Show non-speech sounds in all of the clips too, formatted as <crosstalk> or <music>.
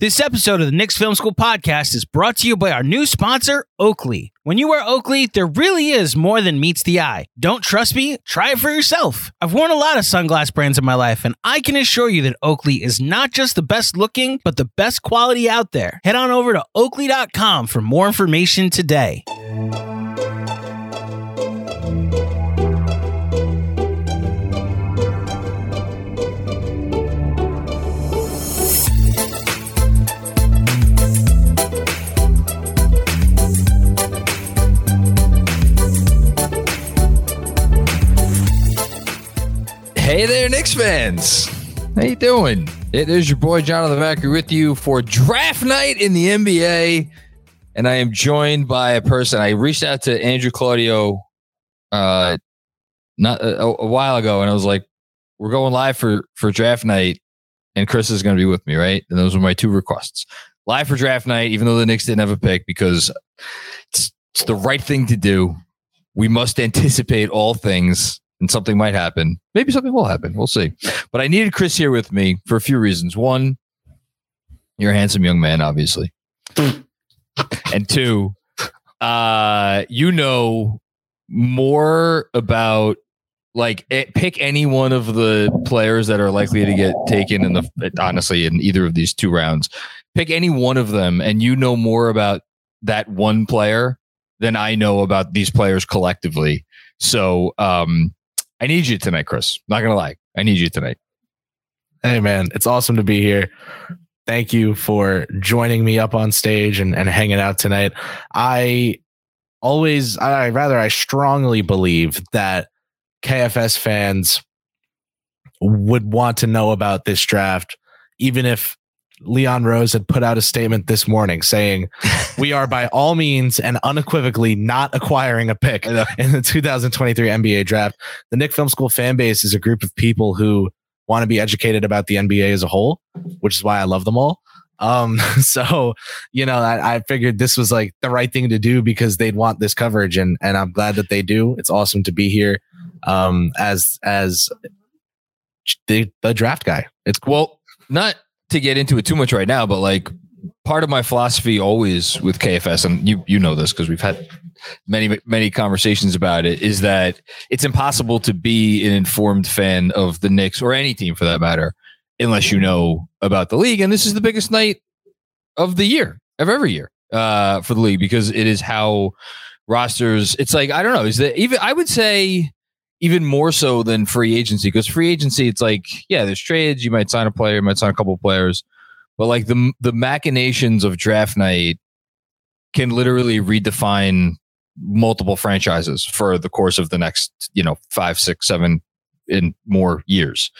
This episode of the Knicks Film School podcast is brought to you by our new sponsor, Oakley. When you wear Oakley, there really is more than meets the eye. Don't trust me? Try it for yourself. I've worn a lot of sunglass brands in my life, and I can assure you that Oakley is not just the best looking, but the best quality out there. Head on over to oakley.com for more information today. Hey there, Knicks fans. How you doing? It is your boy Jonathan Macri with you for draft night in the NBA, and I am joined by a person. I reached out to Andrew Claudio, uh, not a, a while ago, and I was like, "We're going live for for draft night, and Kris is going to be with me, right?" And those were my two requests: live for draft night, even though the Knicks didn't have a pick, because it's, it's the right thing to do. We must anticipate all things and something might happen. Maybe something will happen. We'll see. But I needed Kris here with me for a few reasons. One, you're a handsome young man, obviously. <laughs> and two, uh, you know more about like it, pick any one of the players that are likely to get taken in the honestly in either of these two rounds. Pick any one of them, and you know more about that one player than I know about these players collectively. So um, I need you tonight, Kris. Not gonna lie, I need you tonight. Hey man, it's awesome to be here. Thank you for joining me up on stage and, and hanging out tonight. I always, I rather, I strongly believe that KFS fans would want to know about this draft, even if Leon Rose had put out a statement this morning saying, <laughs> We are by all means and unequivocally not acquiring a pick in the 2023 NBA draft. The Knicks Film School fan base is a group of people who want to be educated about the NBA as a whole, which is why I love them all. Um, <laughs> so you know, I, I figured this was like the right thing to do because they'd want this coverage, and and I'm glad that they do. It's awesome to be here um, as as the, the draft guy. It's cool. Well, not to get into it too much right now, but like part of my philosophy always with KFS, and you you know this because we've had many many conversations about it, is that it's impossible to be an informed fan of the Knicks or any team for that matter unless you know about the league. And this is the biggest night of the year of every year uh, for the league because it is how rosters. It's like I don't know. Is that even? I would say even more so than free agency because free agency it's like yeah there's trades you might sign a player you might sign a couple players but like the the machinations of draft night can literally redefine multiple franchises for the course of the next you know five six seven in more years.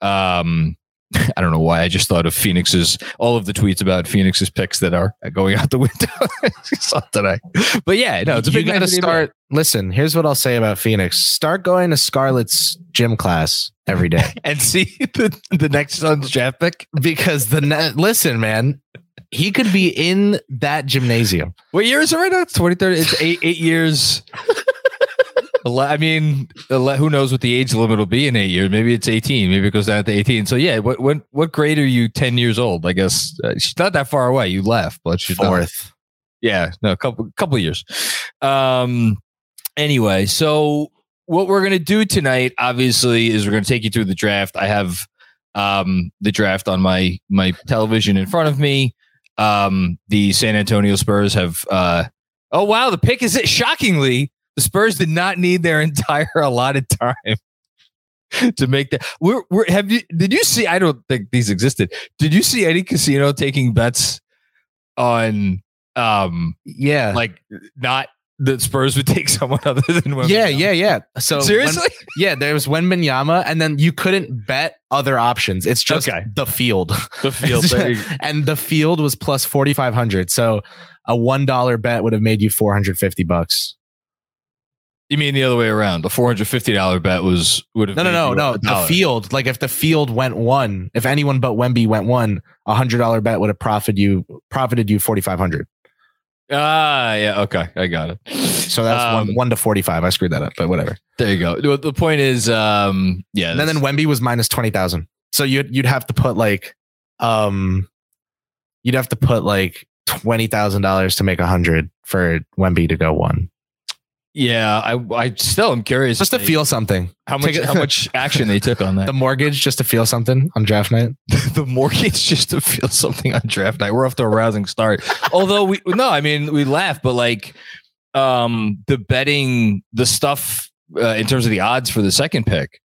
Um <laughs> I don't know why. I just thought of Phoenix's all of the tweets about Phoenix's picks that are going out the window. <laughs> saw today, but yeah, no, it's a you big got to start. Listen, here's what I'll say about Phoenix: start going to Scarlett's gym class every day <laughs> and see the, the next Suns draft pick because the ne- listen, man, he could be in that gymnasium. What year is it right now? It's 2030. It's eight eight years. I mean, who knows what the age limit will be in eight years? Maybe it's 18. Maybe it goes down to 18. So yeah, what what what grade are you 10 years old? I guess uh, she's not that far away. You left, but she's fourth. Not. Yeah, no, a couple couple years. Um. Anyway, so what we're gonna do tonight, obviously, is we're gonna take you through the draft. I have um the draft on my my television in front of me. Um, the San Antonio Spurs have. uh Oh wow, the pick is it shockingly the Spurs did not need their <laughs> entire allotted time <laughs> to make that. We're, we're have you did you see? I don't think these existed. Did you see any casino taking bets on um yeah like not the Spurs would <laughs> take someone other than Wembanyama. Yeah, yeah, yeah. So seriously, when, yeah, there was Wembanyama, and then you couldn't bet other options. It's just okay. the field, the field, and the field was plus forty five hundred. So a one dollar bet would have made you four hundred fifty bucks. You mean the other way around? The four hundred fifty dollar bet was would have no no no no the field like if the field went one if anyone but Wemby went one a hundred dollar bet would have profited you profited you forty five hundred. Ah yeah okay I got it. So that's um, one one to forty five. I screwed that up, but whatever. There you go. The point is, um, yeah. And then Wemby was minus twenty thousand. So you'd you'd have to put like um you'd have to put like twenty thousand dollars to make a hundred for Wemby to go one. Yeah, I I still am curious Just to they- feel something. how much how much <laughs> action they took on that. The mortgage just to feel something on draft night. <laughs> the mortgage just to feel something on draft night. We're off to a rousing start. <laughs> Although we no, I mean we laugh, but like um the betting the stuff uh, in terms of the odds for the second pick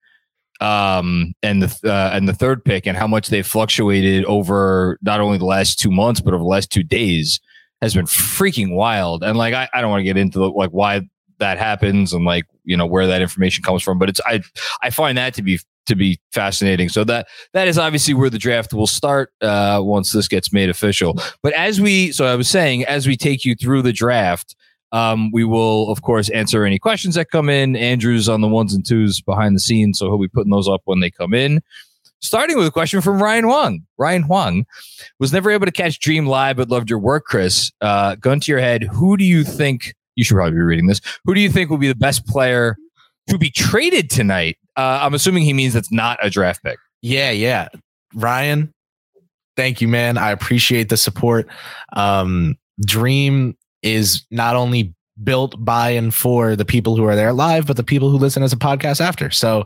um and the uh, and the third pick and how much they fluctuated over not only the last two months but over the last two days has been freaking wild and like i, I don't want to get into the, like why that happens and like you know where that information comes from but it's i i find that to be to be fascinating so that that is obviously where the draft will start uh once this gets made official but as we so i was saying as we take you through the draft um, we will, of course, answer any questions that come in. Andrew's on the ones and twos behind the scenes, so he'll be putting those up when they come in. Starting with a question from Ryan Huang. Ryan Huang was never able to catch Dream live, but loved your work, Kris. Uh, gun to your head, who do you think? You should probably be reading this. Who do you think will be the best player to be traded tonight? Uh, I'm assuming he means that's not a draft pick. Yeah, yeah. Ryan, thank you, man. I appreciate the support. Um, Dream is not only built by and for the people who are there live, but the people who listen as a podcast after. So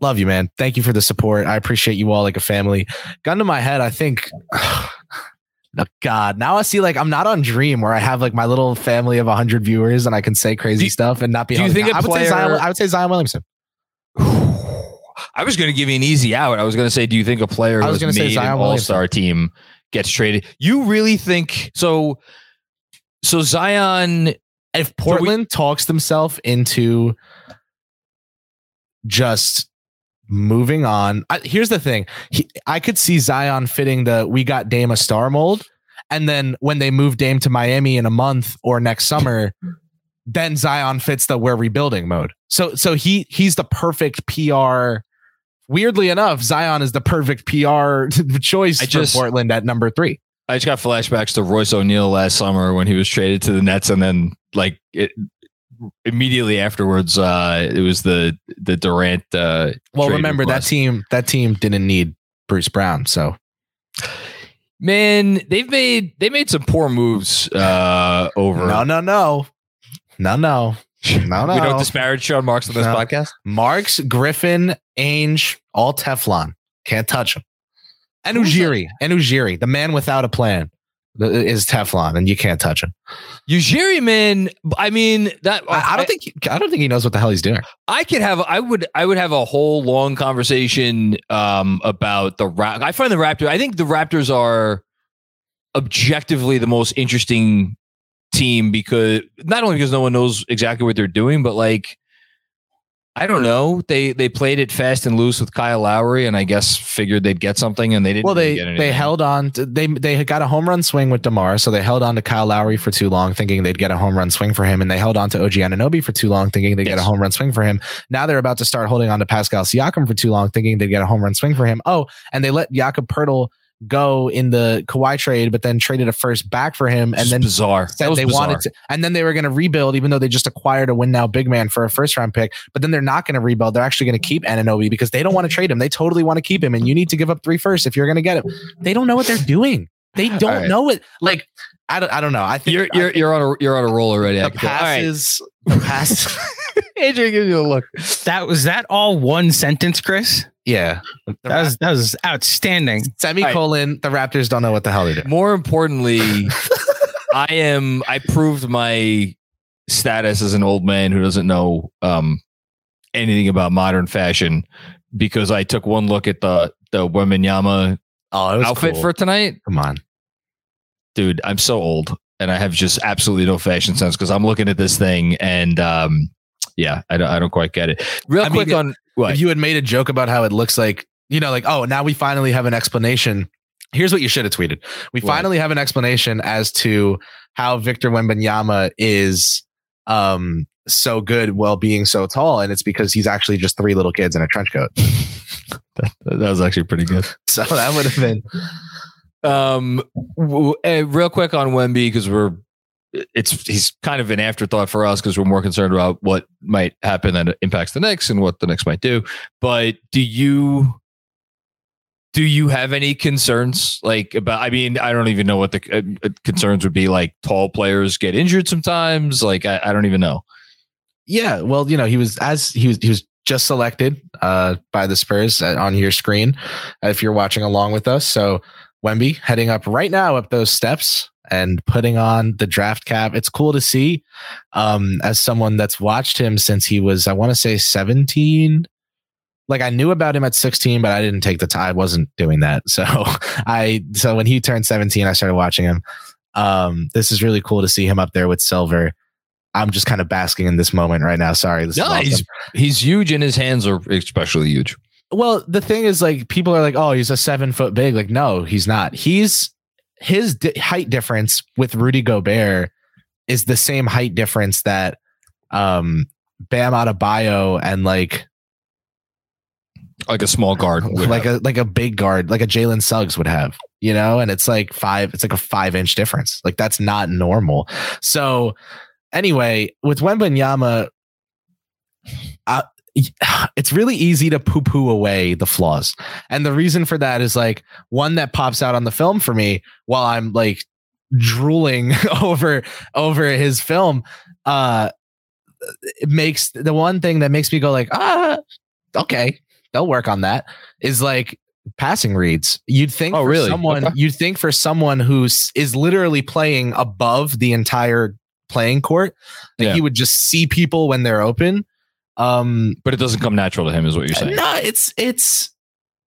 love you, man. Thank you for the support. I appreciate you all like a family. Gun to my head, I think. <sighs> God, now I see like I'm not on Dream where I have like my little family of 100 viewers and I can say crazy Do- stuff and not be. do you think. I would say Zion, player- I would say Zion Williamson. <sighs> I was going to give you an easy out. I was going to say, do you think a player I was gonna say made Zion an all-star team gets traded? You really think so? So Zion, if Portland talks themselves into just moving on, I, here's the thing: he, I could see Zion fitting the "we got Dame a star" mold, and then when they move Dame to Miami in a month or next summer, then Zion fits the "we're rebuilding" mode. So, so he he's the perfect PR. Weirdly enough, Zion is the perfect PR <laughs> choice I for Portland at number three. I just got flashbacks to Royce O'Neale last summer when he was traded to the Nets, and then like it immediately afterwards, uh, it was the the Durant. Uh, Well, remember request. that team. That team didn't need Bruce Brown, so man, they've made they made some poor moves uh, over. no, no, no, no, no, no, no. <laughs> We don't disparage Sean Marks on this No. podcast. Marks, Griffin, Ainge, all Teflon. Can't touch them. And Ujiri, and Ujiri, the man without a plan, is Teflon, and you can't touch him. Ujiri, man. I mean that. I, I don't think I don't think he knows what the hell he's doing. I could have I would I would have a whole long conversation um about the Ra- I find the Raptors I think the Raptors are objectively the most interesting team because not only because no one knows exactly what they're doing but like I don't know they they played it fast and loose with Kyle Lowry and I guess figured they'd get something and they didn't Well, really they get they held on. To, they they had got a home run swing with Demar, so they held on to Kyle Lowry for too long, thinking they'd get a home run swing for him, and they held on to OG Anunoby for too long, thinking they'd get a home run swing for him. Now they're about to start holding on to Pascal Siakam for too long, thinking they'd get a home run swing for him. Oh, and they let Jakob Poeltl go in the Kawhi trade, but then traded a first back for him, and Just then bizarre That said they bizarre. wanted to, and then they were going to rebuild, even though they just acquired a win now big man for a first round pick. But then they're not going to rebuild. They're actually going to keep Anunoby because they don't want to trade him. They totally want to keep him, and you need to give up three first if you're going to get him. They don't know what they're doing. They <laughs> don't right. know it. Like I don't. I don't know. I think you're you're think you're on a you're on a roll already I the. All right. passes. The pass. Adrian gives you a look That was that all one sentence, Kris? yeah. The That was that was outstanding. semicolon. The Raptors don't know what the hell they're doing. More importantly, <laughs> I am. I proved my status as an old man who doesn't know um, anything about modern fashion because I took one look at the the Wembanyama Oh, outfit cool. for tonight. Come on. Dude, I'm so old and I have just absolutely no fashion sense because I'm looking at this thing and um, yeah, I don't, I don't quite get it. Real I mean, quick on what If you had made a joke about how it looks like, you know, like, oh, now we finally have an explanation. Here's what you should have tweeted. We finally have an explanation as to how Victor Wembanyama is um so good while being so tall, and it's because he's actually just three little kids in a trench coat. <laughs> that, that was actually pretty good. <laughs> So that would have been Um, w- eh, real quick on Wemby because we're it's he's kind of an afterthought for us because we're more concerned about what might happen that impacts the Knicks and what the Knicks might do. But do you Do you have any concerns like about? I mean, I don't even know what the uh, uh, concerns would be. Like tall players get injured sometimes. Like I, I don't even know. Yeah, well, you know, he was as he was he was just selected uh, by the Spurs uh, on your screen if you're watching along with us. So Wemby heading up right now up those steps and putting on the draft cap. It's cool to see um, as someone that's watched him since he was, I want to say 17. Like I knew about him at 16, but I didn't take the time. I wasn't doing that. <laughs> So I, so when he turned 17, I started watching him. Um, this is really cool to see him up there with Silver. I'm just kind of basking in this moment right now. Sorry. No, he's, he's huge and his hands are especially huge. Well, the thing is, like, people are like, "Oh, he's a seven foot big." Like, no, he's not. He's his di- height difference with Rudy Gobert is the same height difference that um Bam Adebayo and like like a small guard, <laughs> like have. a like a big guard, like a Jalen Suggs would have, you know, and it's like five, it's like a five inch difference. Like that's not normal. So anyway, with Wembanyama, uh, <sighs> it's really easy to poo poo away the flaws. And the reason for that is like one that pops out on the film for me while I'm like drooling <laughs> over over his film uh it makes the one thing that makes me go like ah okay they'll work on that is like passing reads you'd think oh, for really? someone okay. you'd think for someone who's is literally playing above the entire playing court that yeah. he would just see people when they're open um, but it doesn't come natural to him, is what you're saying. No, it's it's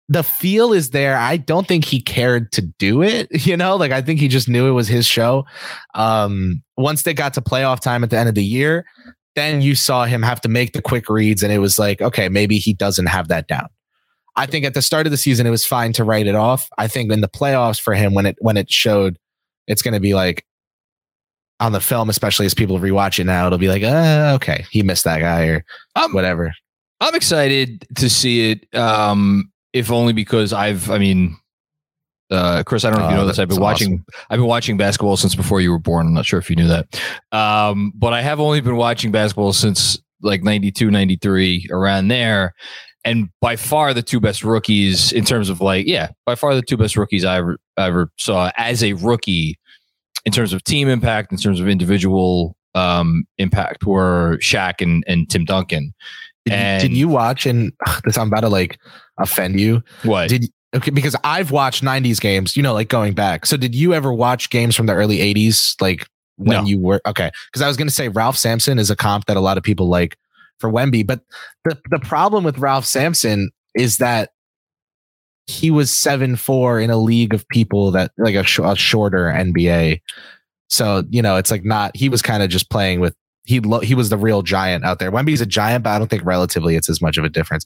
the feel is there. I don't think he cared to do it. <laughs> You know, like I think he just knew it was his show. Um, once they got to playoff time at the end of the year, then you saw him have to make the quick reads, and it was like, okay, maybe he doesn't have that down. I think at the start of the season, it was fine to write it off. I think in the playoffs for him, when it when it showed, it's going to be like, on the film, especially as people rewatch it now, it'll be like, uh, okay, he missed that guy or um, whatever. I'm excited to see it, um, if only because I've, I mean, uh, Kris, I don't know if you know oh, this. I've been watching. Awesome. I've been watching basketball since before you were born. I'm not sure if you knew that, um, but I have only been watching basketball since like 92, 93, around there. And by far the two best rookies in terms of like, yeah, by far the two best rookies I ever ever saw as a rookie in terms of team impact, in terms of individual um, impact, were Shaq and, and Tim Duncan. Did, and did you watch? And ugh, this I'm about to like offend you. What did? Okay, because I've watched '90s games. You know, like going back. So, did you ever watch games from the early '80s, like when no. you were okay? Because I was going to say Ralph Sampson is a comp that a lot of people like for Wemby, but the the problem with Ralph Sampson is that he was seven four in a league of people that like a, sh- a shorter NBA. So you know, it's like not. He was kind of just playing with. He lo- he was the real giant out there. Wemby's a giant, but I don't think relatively it's as much of a difference.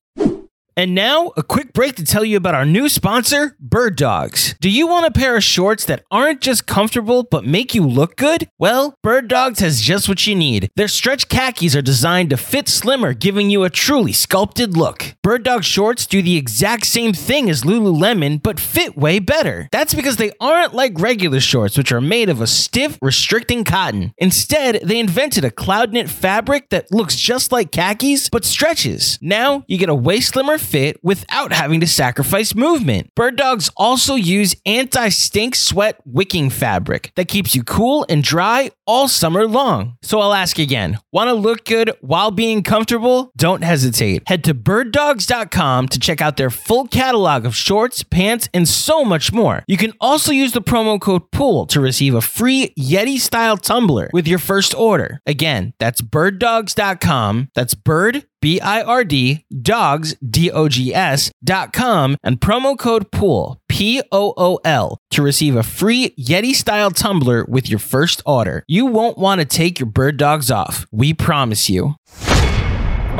And now, a quick break to tell you about our new sponsor, Bird Dogs. Do you want a pair of shorts that aren't just comfortable but make you look good? Well, Bird Dogs has just what you need. Their stretch khakis are designed to fit slimmer, giving you a truly sculpted look. Bird Dog shorts do the exact same thing as Lululemon but fit way better. That's because they aren't like regular shorts, which are made of a stiff, restricting cotton. Instead, they invented a cloud knit fabric that looks just like khakis but stretches. Now, you get a way slimmer fit without having to sacrifice movement. Bird dogs also use anti stink sweat wicking fabric that keeps you cool and dry all summer long. So I'll ask again want to look good while being comfortable? Don't hesitate. Head to birddogs.com to check out their full catalog of shorts, pants, and so much more. You can also use the promo code POOL to receive a free Yeti style tumbler with your first order. Again, that's birddogs.com. That's bird, B I R D, dogs, D O G S, dot com, and promo code POOL, P O O L, to receive a free Yeti style tumbler with your first order. You won't want to take your bird dogs off. We promise you.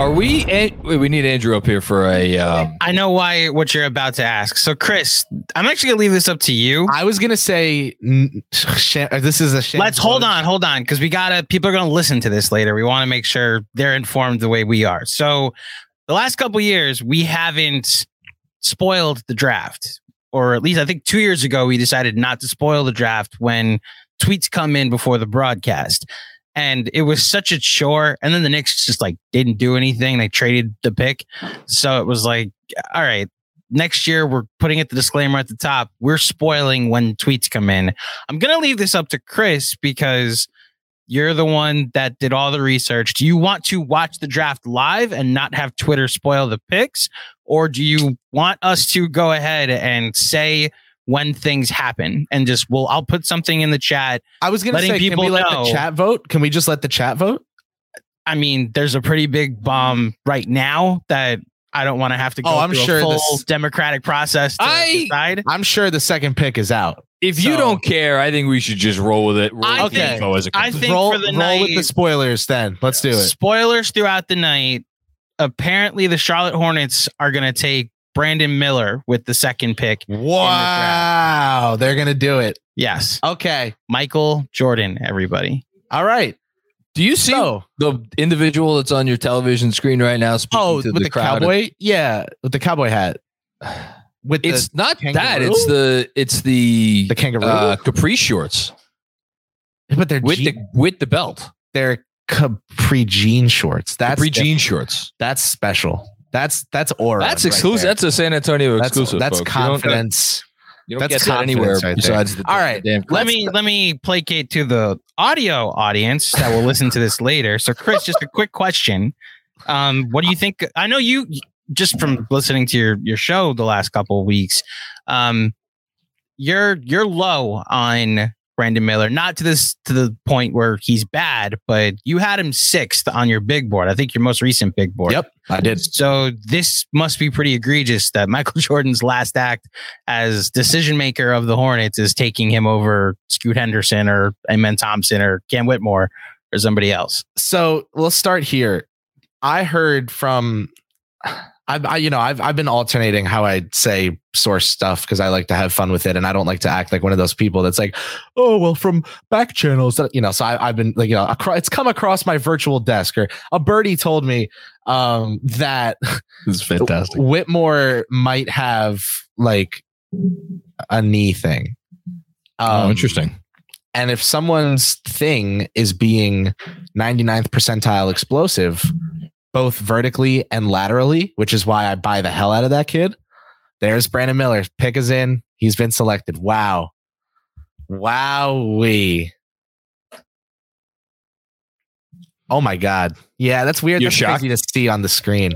Are we? Wait, we need Andrew up here for a. Um, I know why what you're about to ask. So, Kris, I'm actually gonna leave this up to you. I was gonna say this is a shame. Let's hold on, hold on, because we gotta. People are gonna listen to this later. We want to make sure they're informed the way we are. So, the last couple years, we haven't spoiled the draft, or at least I think two years ago we decided not to spoil the draft when tweets come in before the broadcast and it was such a chore. And then the Knicks just like didn't do anything. They traded the pick. So it was like, all right, next year we're putting it the disclaimer at the top. We're spoiling when tweets come in. I'm to leave this up to Kris because you're the one that did all the research. Do you want to watch the draft live and not have Twitter spoil the picks? Or do you want us to go ahead and say when things happen and just well i'll put something in the chat I was gonna say, can we let know. the chat vote? Can we just let the chat vote? i mean there's a pretty big bomb right now that i don't want to have to go Oh, I'm through sure a full this- democratic process to I- decide I'm sure the second pick is out. if you don't care, I think we should just roll with it. Roll I with think- info as it I comes. think roll for the roll night with the spoilers. Then let's do it. spoilers throughout the night apparently the charlotte hornets are going to take brandon miller with the second pick Wow, they're gonna do it. yes Okay, michael jordan everybody all right. Do you see So, the individual that's on your television screen right now? Speaking oh, to with the, crowd? cowboy, yeah, with the cowboy hat. With the, It's not that. It's the it's the the kangaroo, uh, capri shorts but they're with je- the with the belt. they're capri jean shorts. That's Capri different. jean shorts. That's special. That's that's aura. That's exclusive. there. That's a San Antonio That's exclusive. that's folks. You don't- confidence. You don't, That's anywhere confidence right there. besides the. All right, the let me let me placate to the audio audience that will listen to this later. So, Kris, just a quick question: um, What do you think? I know you just from listening to your your show the last couple of weeks. Um, you're you're low on Brandon Miller, not to this to the point where he's bad, but you had him sixth on your big board. I think your most recent big board. Yep, I did. So this must be pretty egregious that Michael <laughs> Jordan's last act as decision maker of the Hornets is taking him over Scoot Henderson or Amen Thompson or Cam Whitmore or somebody else. So let's start here. I heard from, I've, I, you know, I've, I've been alternating how I say source stuff because I like to have fun with it and I don't like to act like one of those people that's like, oh, well, from back channels, that, you know, so I, I've been like, you know, it's come across my virtual desk or a birdie told me um, that <laughs> This is fantastic. Whitmore might have like a knee thing. oh, Um, interesting. and if someone's thing is being 99th percentile explosive, both vertically and laterally, which is why I buy the hell out of that kid. There's Brandon Miller. Pick is in. He's been selected. Wow. Wow. We. Oh my God. Yeah, that's weird. You're that's shocked? crazy to see on the screen.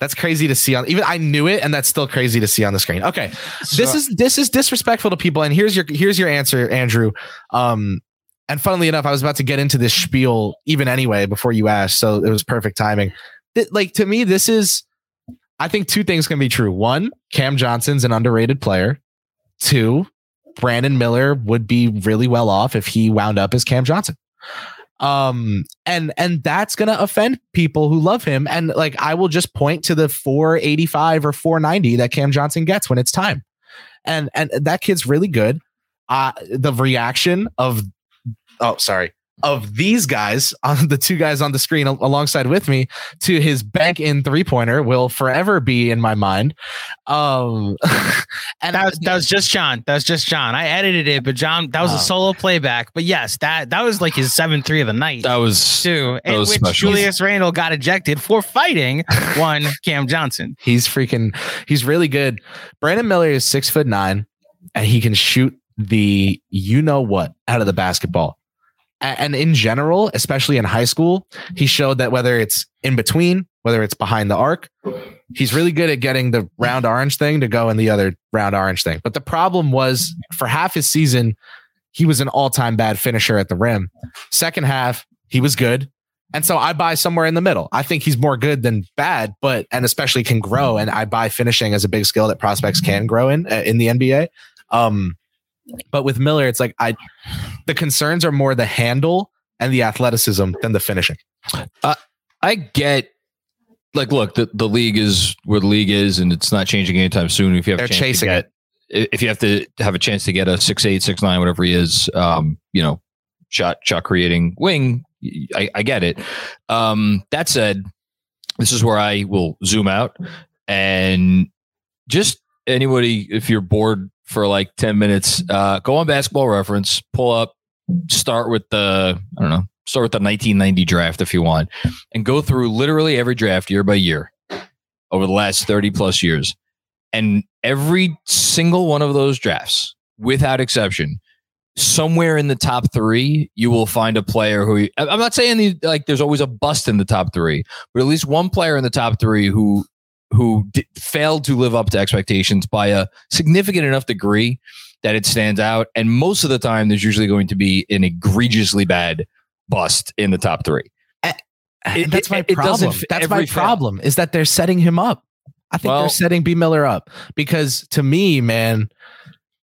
That's crazy to see on even I knew it, and that's still crazy to see on the screen. Okay this is this is disrespectful to people and here's your here's your answer andrew um and funnily enough i was about to get into this spiel even anyway before you asked so it was perfect timing. Th- like to me this is i think two things can be true. One cam johnson's an underrated player. Two brandon miller would be really well off if he wound up as cam johnson. Um and and that's gonna offend people who love him. And like i will just point to the 485 or 490 that cam johnson gets when it's time. And and that kid's really good. Uh the reaction of oh sorry of these guys, <laughs> on the two guys on the screen alongside with me, to his bank in three pointer will forever be in my mind. Um, <laughs> and That was, that was just John. That was just John. I edited it, but John, that was Oh. a solo playback. But yes, that that was like his seven three of the night That was too, in was which special. Julius Randle got ejected for fighting <laughs> one Cam Johnson. He's freaking. He's really good. Brandon Miller is six foot nine, and he can shoot the you know what out of the basketball. And in general, especially in high school, he showed that whether it's in between, whether it's behind the arc, he's really good at getting the round orange thing to go in the other round orange thing. But the problem was for half his season, he was an all time bad finisher at the rim. Second half, he was good. And so I buy somewhere in the middle. I think he's more good than bad, but and especially can grow. And I buy finishing as a big skill that prospects can grow in uh, in the NBA. Um, but with Miller, it's like I, the concerns are more the handle and the athleticism than the finishing. I get like look, the, the league is where the league is and it's not changing anytime soon. If you have They're a chance to chasing get- it. if you have to have a chance to get a six eight, six nine, whatever he is, um, you know, shot shot creating wing, I, I get it. Um, that said, this is where I will zoom out and just anybody, if you're bored for like 10 minutes, uh, go on basketball reference, pull up, start with the, I don't know, start with the 1990 draft if you want, and go through literally every draft year by year over the last 30 plus years. And every single one of those drafts, without exception, somewhere in the top three, you will find a player who I'm not saying like there's always a bust in the top three, but at least one player in the top three who who di- failed to live up to expectations by a significant enough degree that it stands out. And most of the time, there's usually going to be an egregiously bad bust in the top three. And It- eh, that's my it problem. fit That's my every fan. problem is that they're setting him up. I think Well- they're setting B Miller up because to me, man,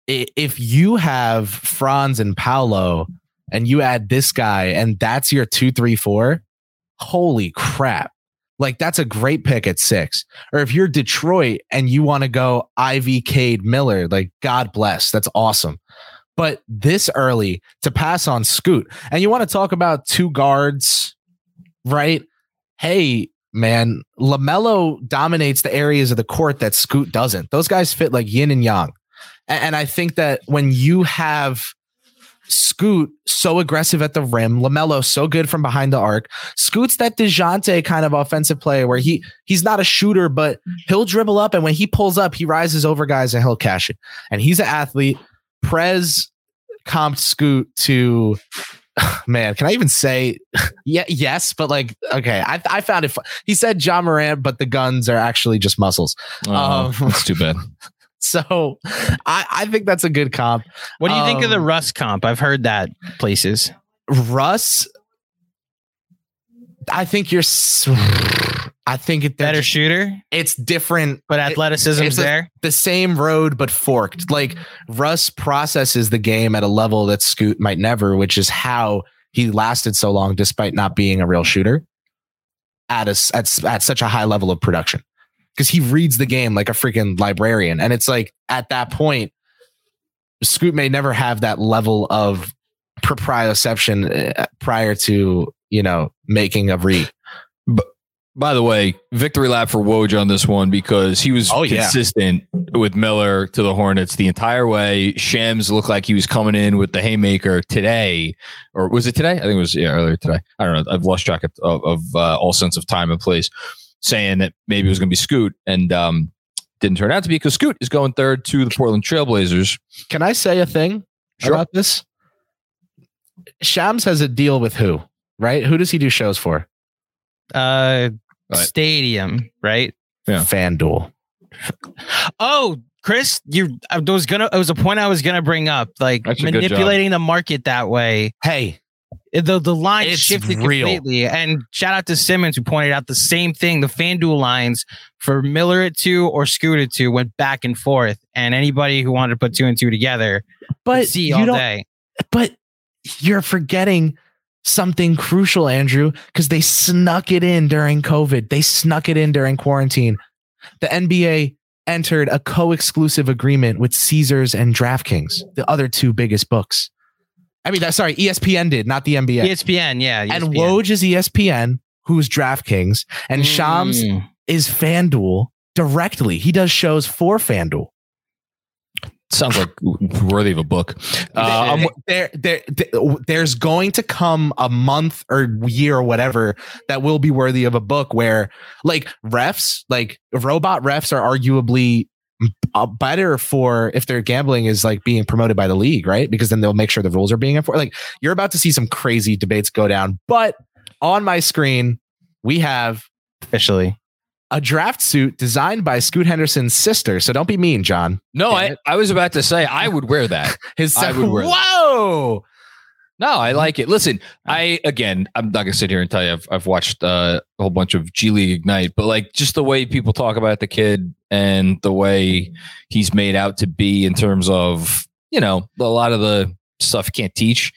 if you have Franz and Paolo and you add this guy and that's your two, three, four, holy crap. Like that's a great pick at six. Or if you're Detroit and you want to go Ivey Cade Miller, like God bless, that's awesome. But this early to pass on Scoot, and you want to talk about two guards, right? Hey, man, LaMelo dominates the areas of the court that Scoot doesn't. Those guys fit like yin and yang. And I think that when you have Scoot so aggressive at the rim, LaMelo so good from behind the arc, Scoot's that DeJounte kind of offensive player where he he's not a shooter, but he'll dribble up and when he pulls up, he rises over guys and he'll cash it. And he's an athlete. Prez comped Scoot to <sighs> man, can I even say <laughs> yeah, yes, but like okay, I I found it he said John Morant, but the guns are actually just muscles. Oh, Um, that's too bad. <laughs> So I, I think that's a good comp. What do you think of the Um, Russ comp? I've heard that places. Russ, I think you're. I think it Better shooter, It's different, but it- athleticism's it's a- there. the same road but forked. Like Russ processes the game at a level that Scoot might never, which is how he lasted so long despite not being a real shooter at a at, at such a high level of production. Because he reads the game like a freaking librarian, and it's like at that point, Scoot may never have that level of proprioception uh, prior to you know making a read. By the way, victory lap for Woj on this one because he was Oh, yeah. consistent with Miller to the Hornets the entire way. Shams looked like he was coming in with the haymaker today, or was it today? I think it was yeah earlier today. I don't know. I've lost track of, of, of uh, all sense of time and place. Saying that maybe it was going to be Scoot, and um, didn't turn out to be because Scoot is going third to the Portland Trailblazers. Can I say a thing Sure. about this? Shams has a deal with who, right? Who does he do shows for? Uh, Right. stadium, right? Yeah. FanDuel. Oh, Kris, you I was gonna. It was a point I was gonna bring up, like That's a good job. manipulating the market that way. Hey, The the line It's shifted real. completely. And shout out to Simmons who pointed out the same thing. The FanDuel lines for Miller at two or Scoot at two went back and forth. And anybody who wanted to put two and two together but see you all day. But you're forgetting something crucial, Andrew, because they snuck it in during COVID. They snuck it in during quarantine. The NBA entered a co-exclusive agreement with Caesars and DraftKings, the other two biggest books. I mean, that's sorry, ESPN did, not the NBA. ESPN, yeah. and Woj is ESPN, who's DraftKings, and Shams Mm. is FanDuel directly. He does shows for FanDuel. Sounds like worthy of a book. Uh, <laughs> <laughs> there, there, there- there's going to come a month or year or whatever that will be worthy of a book where, like, refs, like robot refs, are arguably Uh, better for if their gambling is like being promoted by the league, right? Because then they'll make sure the rules are being enforced. Like, you're about to see some crazy debates go down. But on my screen, we have officially. a draft suit designed by Scoot Henderson's sister. So don't be mean, John. no, I. I was about to say I would wear that. <laughs> His I would wear that. No, I like it. Listen, I again, I'm not gonna sit here and tell you I've, I've watched uh, a whole bunch of G League Ignite, but like just the way people talk about the kid and the way he's made out to be in terms of you know a lot of the stuff you can't teach,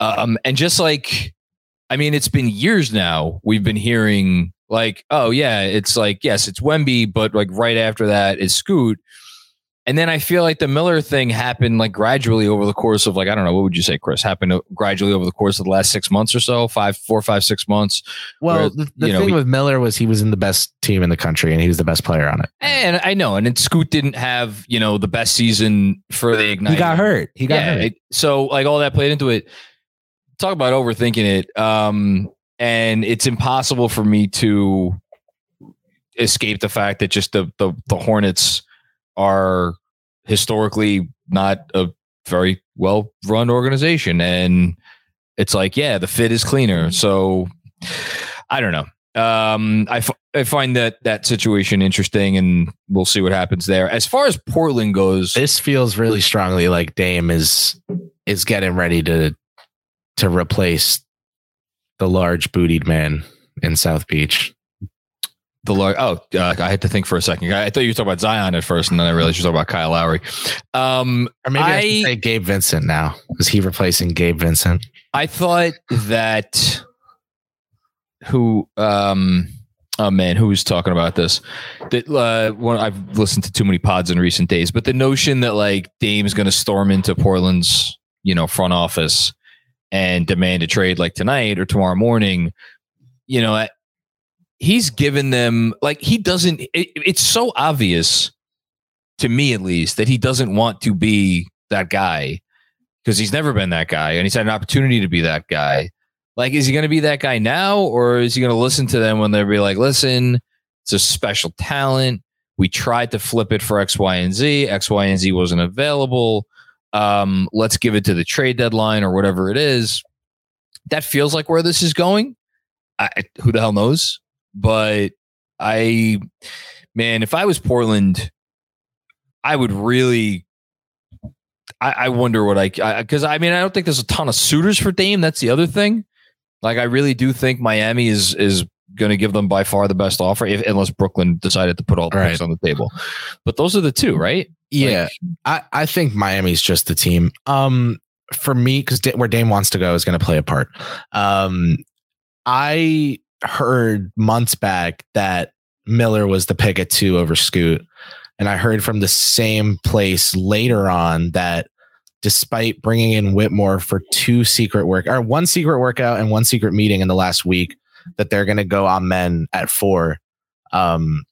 um, and just like I mean, it's been years now we've been hearing like, oh yeah, it's like yes, it's Wemby, but like right after that is Scoot. And then I feel like the Miller thing happened like gradually over the course of like I don't know what would you say, Kris? Happened uh, gradually over the course of the last six months or so, five, four, five, six months. Well, Where, the, the you know, thing we- with Miller was he was in the best team in the country and he was the best player on it. And I know, and then Scoot didn't have you know the best season for the Ignite. He got hurt. He got yeah, hurt. it- so like all that played into it. Talk about overthinking it. Um, and it's impossible for me to escape the fact that just the the, the Hornets are historically not a very well run organization, and it's like yeah, the fit is cleaner. So I don't know. Um, I, f- I find that that situation interesting, and we'll see what happens there. As far as Portland goes, this feels really strongly like Dame is is getting ready to to replace the large bootied man in South Beach. The lar- oh, uh, I had to think for a second. I, I thought you were talking about Zion at first, and then I realized you were talking about Kyle Lowry. Um, Or maybe I, I- should say Gabe Vincent now. Is he replacing Gabe Vincent? I thought that who um oh man who was talking about this that uh one I've listened to too many pods in recent days but the notion that like Dame's going to storm into Portland's you know front office and demand a trade like tonight or tomorrow morning you know he's given them like he doesn't it, it's so obvious to me at least that he doesn't want to be that guy because he's never been that guy and he's had an opportunity to be that guy. Like, is he going to be that guy now or is he going to listen to them when they'll be like, listen, it's a special talent. We tried to flip it for X, Y, and Z. X, Y, and Z wasn't available. Um, let's give it to the trade deadline or whatever it is. That feels like where this is going. I, who the hell knows? But I, man, if I was Portland, I would really I, I wonder what I because I, mean I don't think there's a ton of suitors for Dame. That's the other thing. Like I really do think Miami is is going to give them by far the best offer, if, unless Brooklyn decided to put all the Right. picks on the table. But those are the two, right? Yeah, I, I think Miami's just the team. Um, for me, because where Dame wants to go is going to play a part. Um, I heard months back that Miller was the pick at two over Scoot, and I heard from the same place later on that despite bringing in Whitmore for two secret work or one secret workout and one secret meeting in the last week, that they're going to go Amen at four. Um,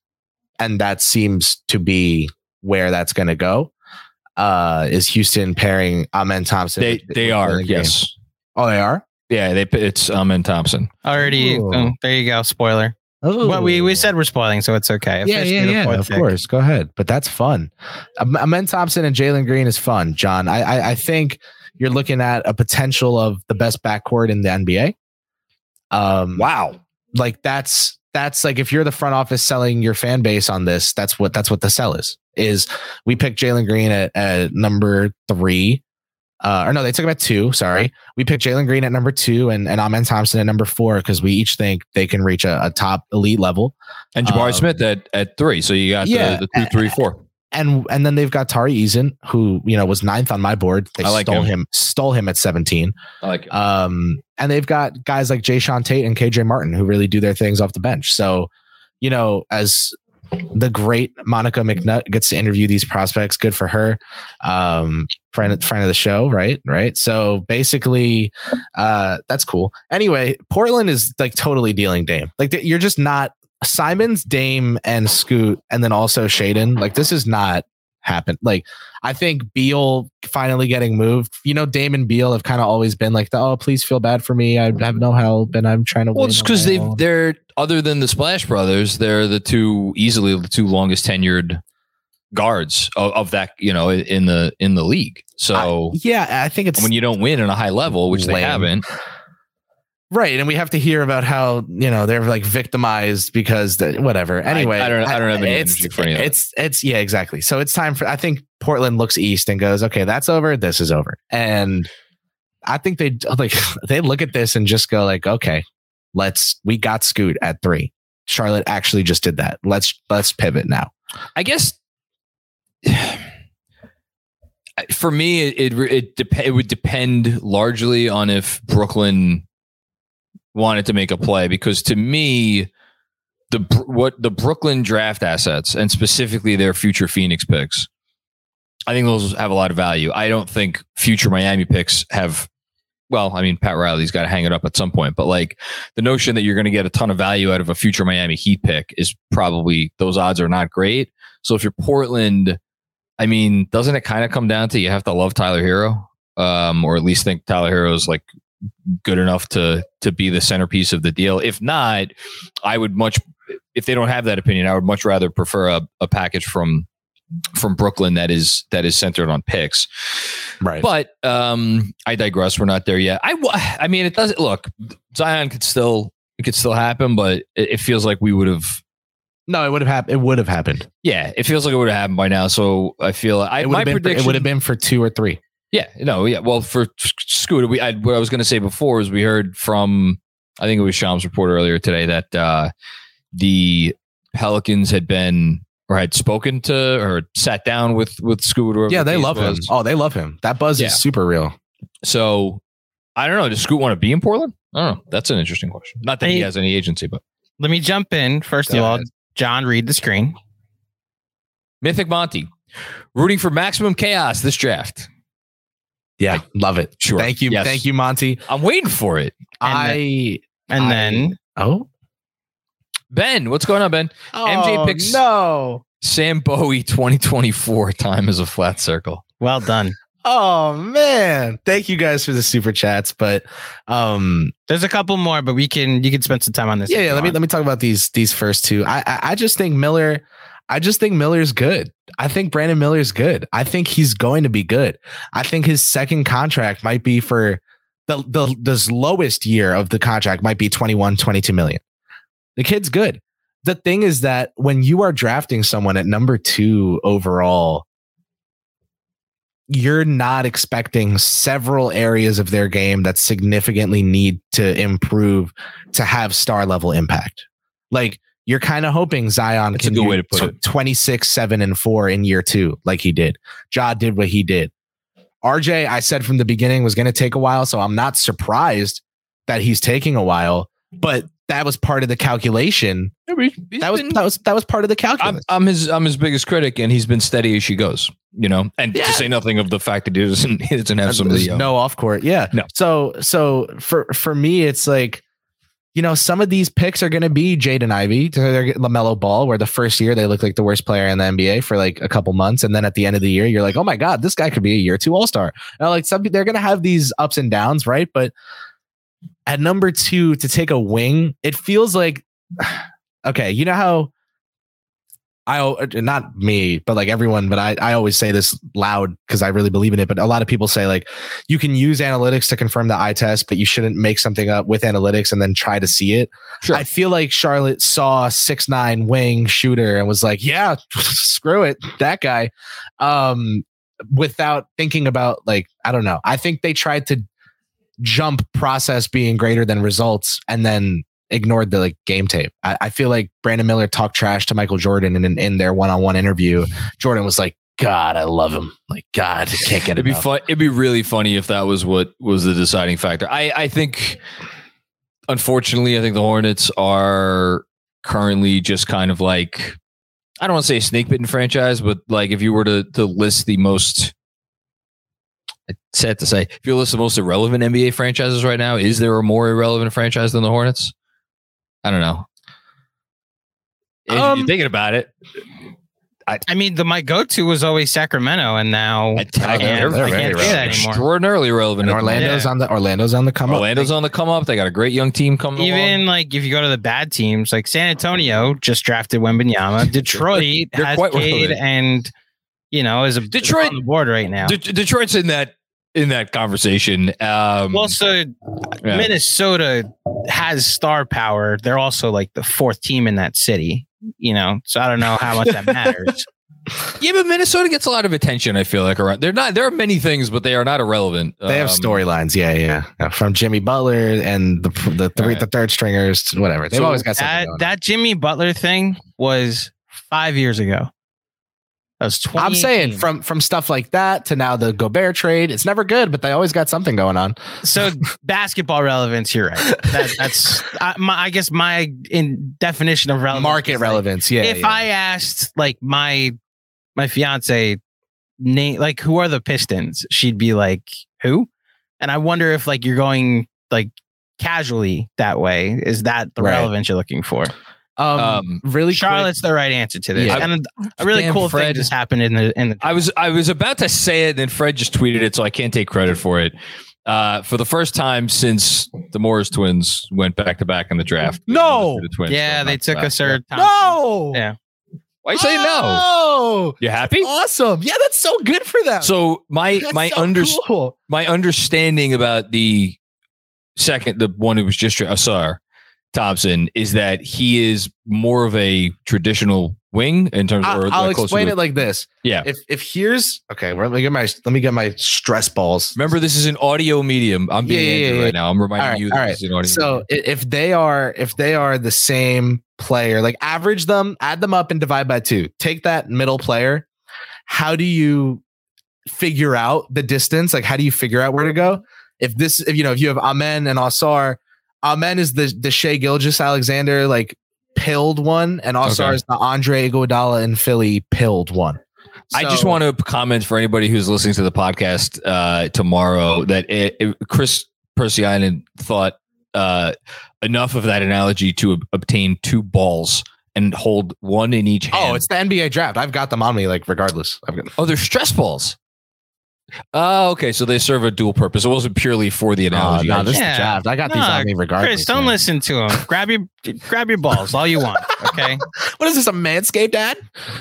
and that seems to be where that's going to go. Uh, is Houston pairing Amen Thompson? They they are Green? yes, Oh, they are. Yeah. They it's um and Thompson. Already, Ooh. oh, there you go. Spoiler. Oh, Well, we, we said we're spoiling, so it's okay. yeah, Officially yeah, yeah. Of pick. course, go ahead. But that's fun. Am- Amen Thompson and Jalen Green is fun, John. I, I I think you're looking at a potential of the best backcourt in the NBA. Um, Wow. like that's that's like if you're the front office selling your fan base on this, that's what that's what the sell is. Is we pick Jalen Green at, at number three. Uh, or no, they took him at two. Sorry, we picked Jalen Green at number two and and Amen Thompson at number four because we each think they can reach a, a top elite level. And Jabari Um, Smith at at three. So you got yeah. the, the two, three, four. And and then they've got Tari Eason, who you know was ninth on my board. They I like stole him. him. stole him at seventeen. I like it. Um, and they've got guys like Jae'Sean Tate and KJ Martin who really do their things off the bench. So, you know, as the great Monica McNutt gets to interview these prospects. Good for her. Um, friend, friend of the show, right? Right. So basically, uh, that's cool. Anyway, Portland is like totally dealing Dame. Like you're just not Simons, Dame, and Scoot, and then also Shaedon. Like this is not happen. Like I think Beal finally getting moved. You know, Damon Beal have kind of always been like, the, oh, please feel bad for me. I mm-hmm. have no help, and I'm trying to. Well, it's because they they're other than the Splash Brothers, they're the two easily the two longest tenured guards of, of that you know in the in the league. So I, yeah, I think it's when you don't win in a high level, which lame. they haven't. Right, and we have to hear about how you know they're like victimized because the, whatever. Anyway, I, I don't. I don't have any it's, for any It's it's yeah, exactly. So it's time for. I think Portland looks east and goes, okay, that's over. This is over, and I think they like <laughs> they look at this and just go like, okay, let's. We got Scoot at three. Charlotte actually just did that. Let's let's pivot now. I guess <sighs> for me, it it it, dep- it would depend largely on if Brooklyn wanted to make a play because to me, the what the Brooklyn draft assets and specifically their future Phoenix picks, I think those have a lot of value. I don't think future Miami picks have. Well, I mean, Pat Riley's got to hang it up at some point, but like the notion that you're going to get a ton of value out of a future Miami Heat pick is probably those odds are not great. So if you're Portland, I mean, doesn't it kind of come down to you have to love Tyler Herro, um, or at least think Tyler Herro is like good enough to to be the centerpiece of the deal. If not, I would much if they don't have that opinion, I would much rather prefer a, a package from from Brooklyn that is that is centered on picks. Right. But um I digress. We're not there yet. I I mean it doesn't look Zion could still it could still happen, but it, it feels like we would have no, it would have happened. It would have happened. Yeah, it feels like it would have happened by now. So I feel I it my prediction. For, it would have been for two or three. Yeah, no, yeah. Well, for Scooter, we I, what I was going to say before is we heard from I think it was Shams report earlier today that uh, the Pelicans had been or had spoken to or sat down with with Scooter. Yeah, they love was. him. Oh, they love him. That buzz yeah. is super real. So I don't know. Does Scoot want to be in Portland? I don't know. That's an interesting question. Not that hey, he has any agency, but let me jump in. First of all, John, read the screen. Mythic Monty, rooting for maximum chaos this draft. Yeah, love it. Sure. Thank you. Yes. Thank you, Monty. I'm waiting for it. And I and I, then oh Ben, what's going on, Ben? Oh, MJ picks no Sam Bowie 2024 time is a flat circle. Well done. Oh man. Thank you guys for the super chats. But um there's a couple more, but we can you can spend some time on this. Yeah, yeah. Let me let me talk about these these first two. I, I I just think Miller I just think Miller's good. I think Brandon Miller's good. I think he's going to be good. I think his second contract might be for the the the lowest year of the contract might be 21, 22 million. The kid's good. The thing is that when you are drafting someone at number two overall, you're not expecting several areas of their game that significantly need to improve to have star level impact. Like you're kind of hoping Zion That's can do way to put it. 26, 7, and 4 in year two, like he did. Ja did what he did. RJ, I said from the beginning was going to take a while, so I'm not surprised that he's taking a while, but that was part of the calculation. that was been, that was that was part of the calculation. I'm, I'm, his I'm his biggest critic, and he's been steady as she goes. You know, and yeah. to say nothing of the fact that he doesn't <laughs> he doesn't have some of the, no off court. Yeah, no. So so for for me, it's like you know, some of these picks are going to be Jaden Ivey, LaMelo Ball, where the first year they look like the worst player in the NBA for like a couple months. And then at the end of the year, you're like, oh my God, this guy could be a year two All Star. Like some, they're going to have these ups and downs, right? But at number two, to take a wing, it feels like, <sighs> okay, you know how I uh, not me, but like everyone, but I, I always say this loud because I really believe in it. But a lot of people say like you can use analytics to confirm the eye test, but you shouldn't make something up with analytics and then try to see it. Sure. I feel like Charlotte saw six nine wing shooter and was like, yeah, <laughs> screw it, that guy. Um, without thinking about like I don't know. I think they tried to jump process being greater than results and then ignored the like game tape. I, I, feel like Brandon Miller talked trash to Michael Jordan in, in, in their one on one interview. Jordan was like, God, I love him. Like, God, I can't get it. It'd be fun. It'd be really funny if that was what was the deciding factor. I, I think, unfortunately, I think the Hornets are currently just kind of like I don't want to say snake bitten franchise, but like if you were to to list the most it's sad to say, if you list the most irrelevant NBA franchises right now, is there a more irrelevant franchise than the Hornets? I don't know. If Um, you're thinking about it, I I, mean, the my go-to was always Sacramento, and now I, I, I can't, they're I can't say that anymore. extraordinarily relevant. And at the. Orlando's Yeah. on the Orlando's on the come up. Orlando's on the come up. They got a great young team coming. Even along. like if you go to the bad teams, like San Antonio just drafted Wembanyama. <laughs> Detroit has quite Cade relevant. and you know is a is Detroit- on the board right now. De- Detroit's in that in that conversation. Um, well, so yeah. Minnesota has star power. They're also like the fourth team in that city. You know, so I don't know how much that matters. <laughs> yeah, but Minnesota gets a lot of attention. I feel like around. They're not. There are many things, but they are not irrelevant. They have Um, storylines, yeah, yeah, from Jimmy Butler and the the three Alright. the third stringers, whatever. They've So always got something that going that Jimmy Butler thing was five years ago. That was twenty. I'm saying from from stuff like that to now the Gobert trade, it's never good, but they always got something going on. so <laughs> basketball relevance. You're right. That, that's <laughs> I, my, I guess my in definition of relevance. Market is like, relevance, yeah. if yeah. I asked like my my fiance name like who are the Pistons, she'd be like who, and I wonder if like you're going like casually that way. Is that the Right. relevance you're looking for? Um, Um, really quick- Charlotte's the right answer to this, Yeah. and a really Damn, cool thing just happened in the in the. I was I was about to say it, and then Fred just tweeted it, so I can't take credit for it. Uh, for the first time since the Morris twins went back to back in the draft. No. the twins. yeah, so they took a Thompson. No. Yeah. Why you say no? Oh, You happy? awesome. Yeah, that's so good for them. So my That's my so under cool. my understanding about the second, the one who was just Ausar Thompson, is that he is more of a traditional wing in terms. I'll, or I'll like explain to- it like this. Yeah. If if here's okay, well, let me get my let me get my stress balls. Remember, this is an audio medium. I'm being Yeah, yeah, Andrew yeah, right now. I'm reminding right, you all that right. this is an audio. So medium. if they are if they are the same player, like average them, add them up and divide by two. Take that middle player. How do you figure out the distance? Like how do you figure out where to go? If this if you know if you have Amen and Ausar, Amen is the the Shai Gilgeous-Alexander like pilled one, and Ausar Okay. is the Andre Iguodala and Philly pilled one. I just want to comment for anybody who's listening to the podcast uh, tomorrow that it, it- Kris Pursiainen thought uh, enough of that analogy to ob- obtain two balls and hold one in each hand. Oh, it's the NBA draft. I've got them on me, like regardless. I've got oh, they're stress balls. Oh, okay. So they serve a dual purpose. It wasn't purely for the Oh, analogy. no, this is Yeah. the draft. I got these No, on me regardless. Chris, don't man. listen to him. grab your grab your balls all you want. Okay. <laughs> What is this? A manscaped ad?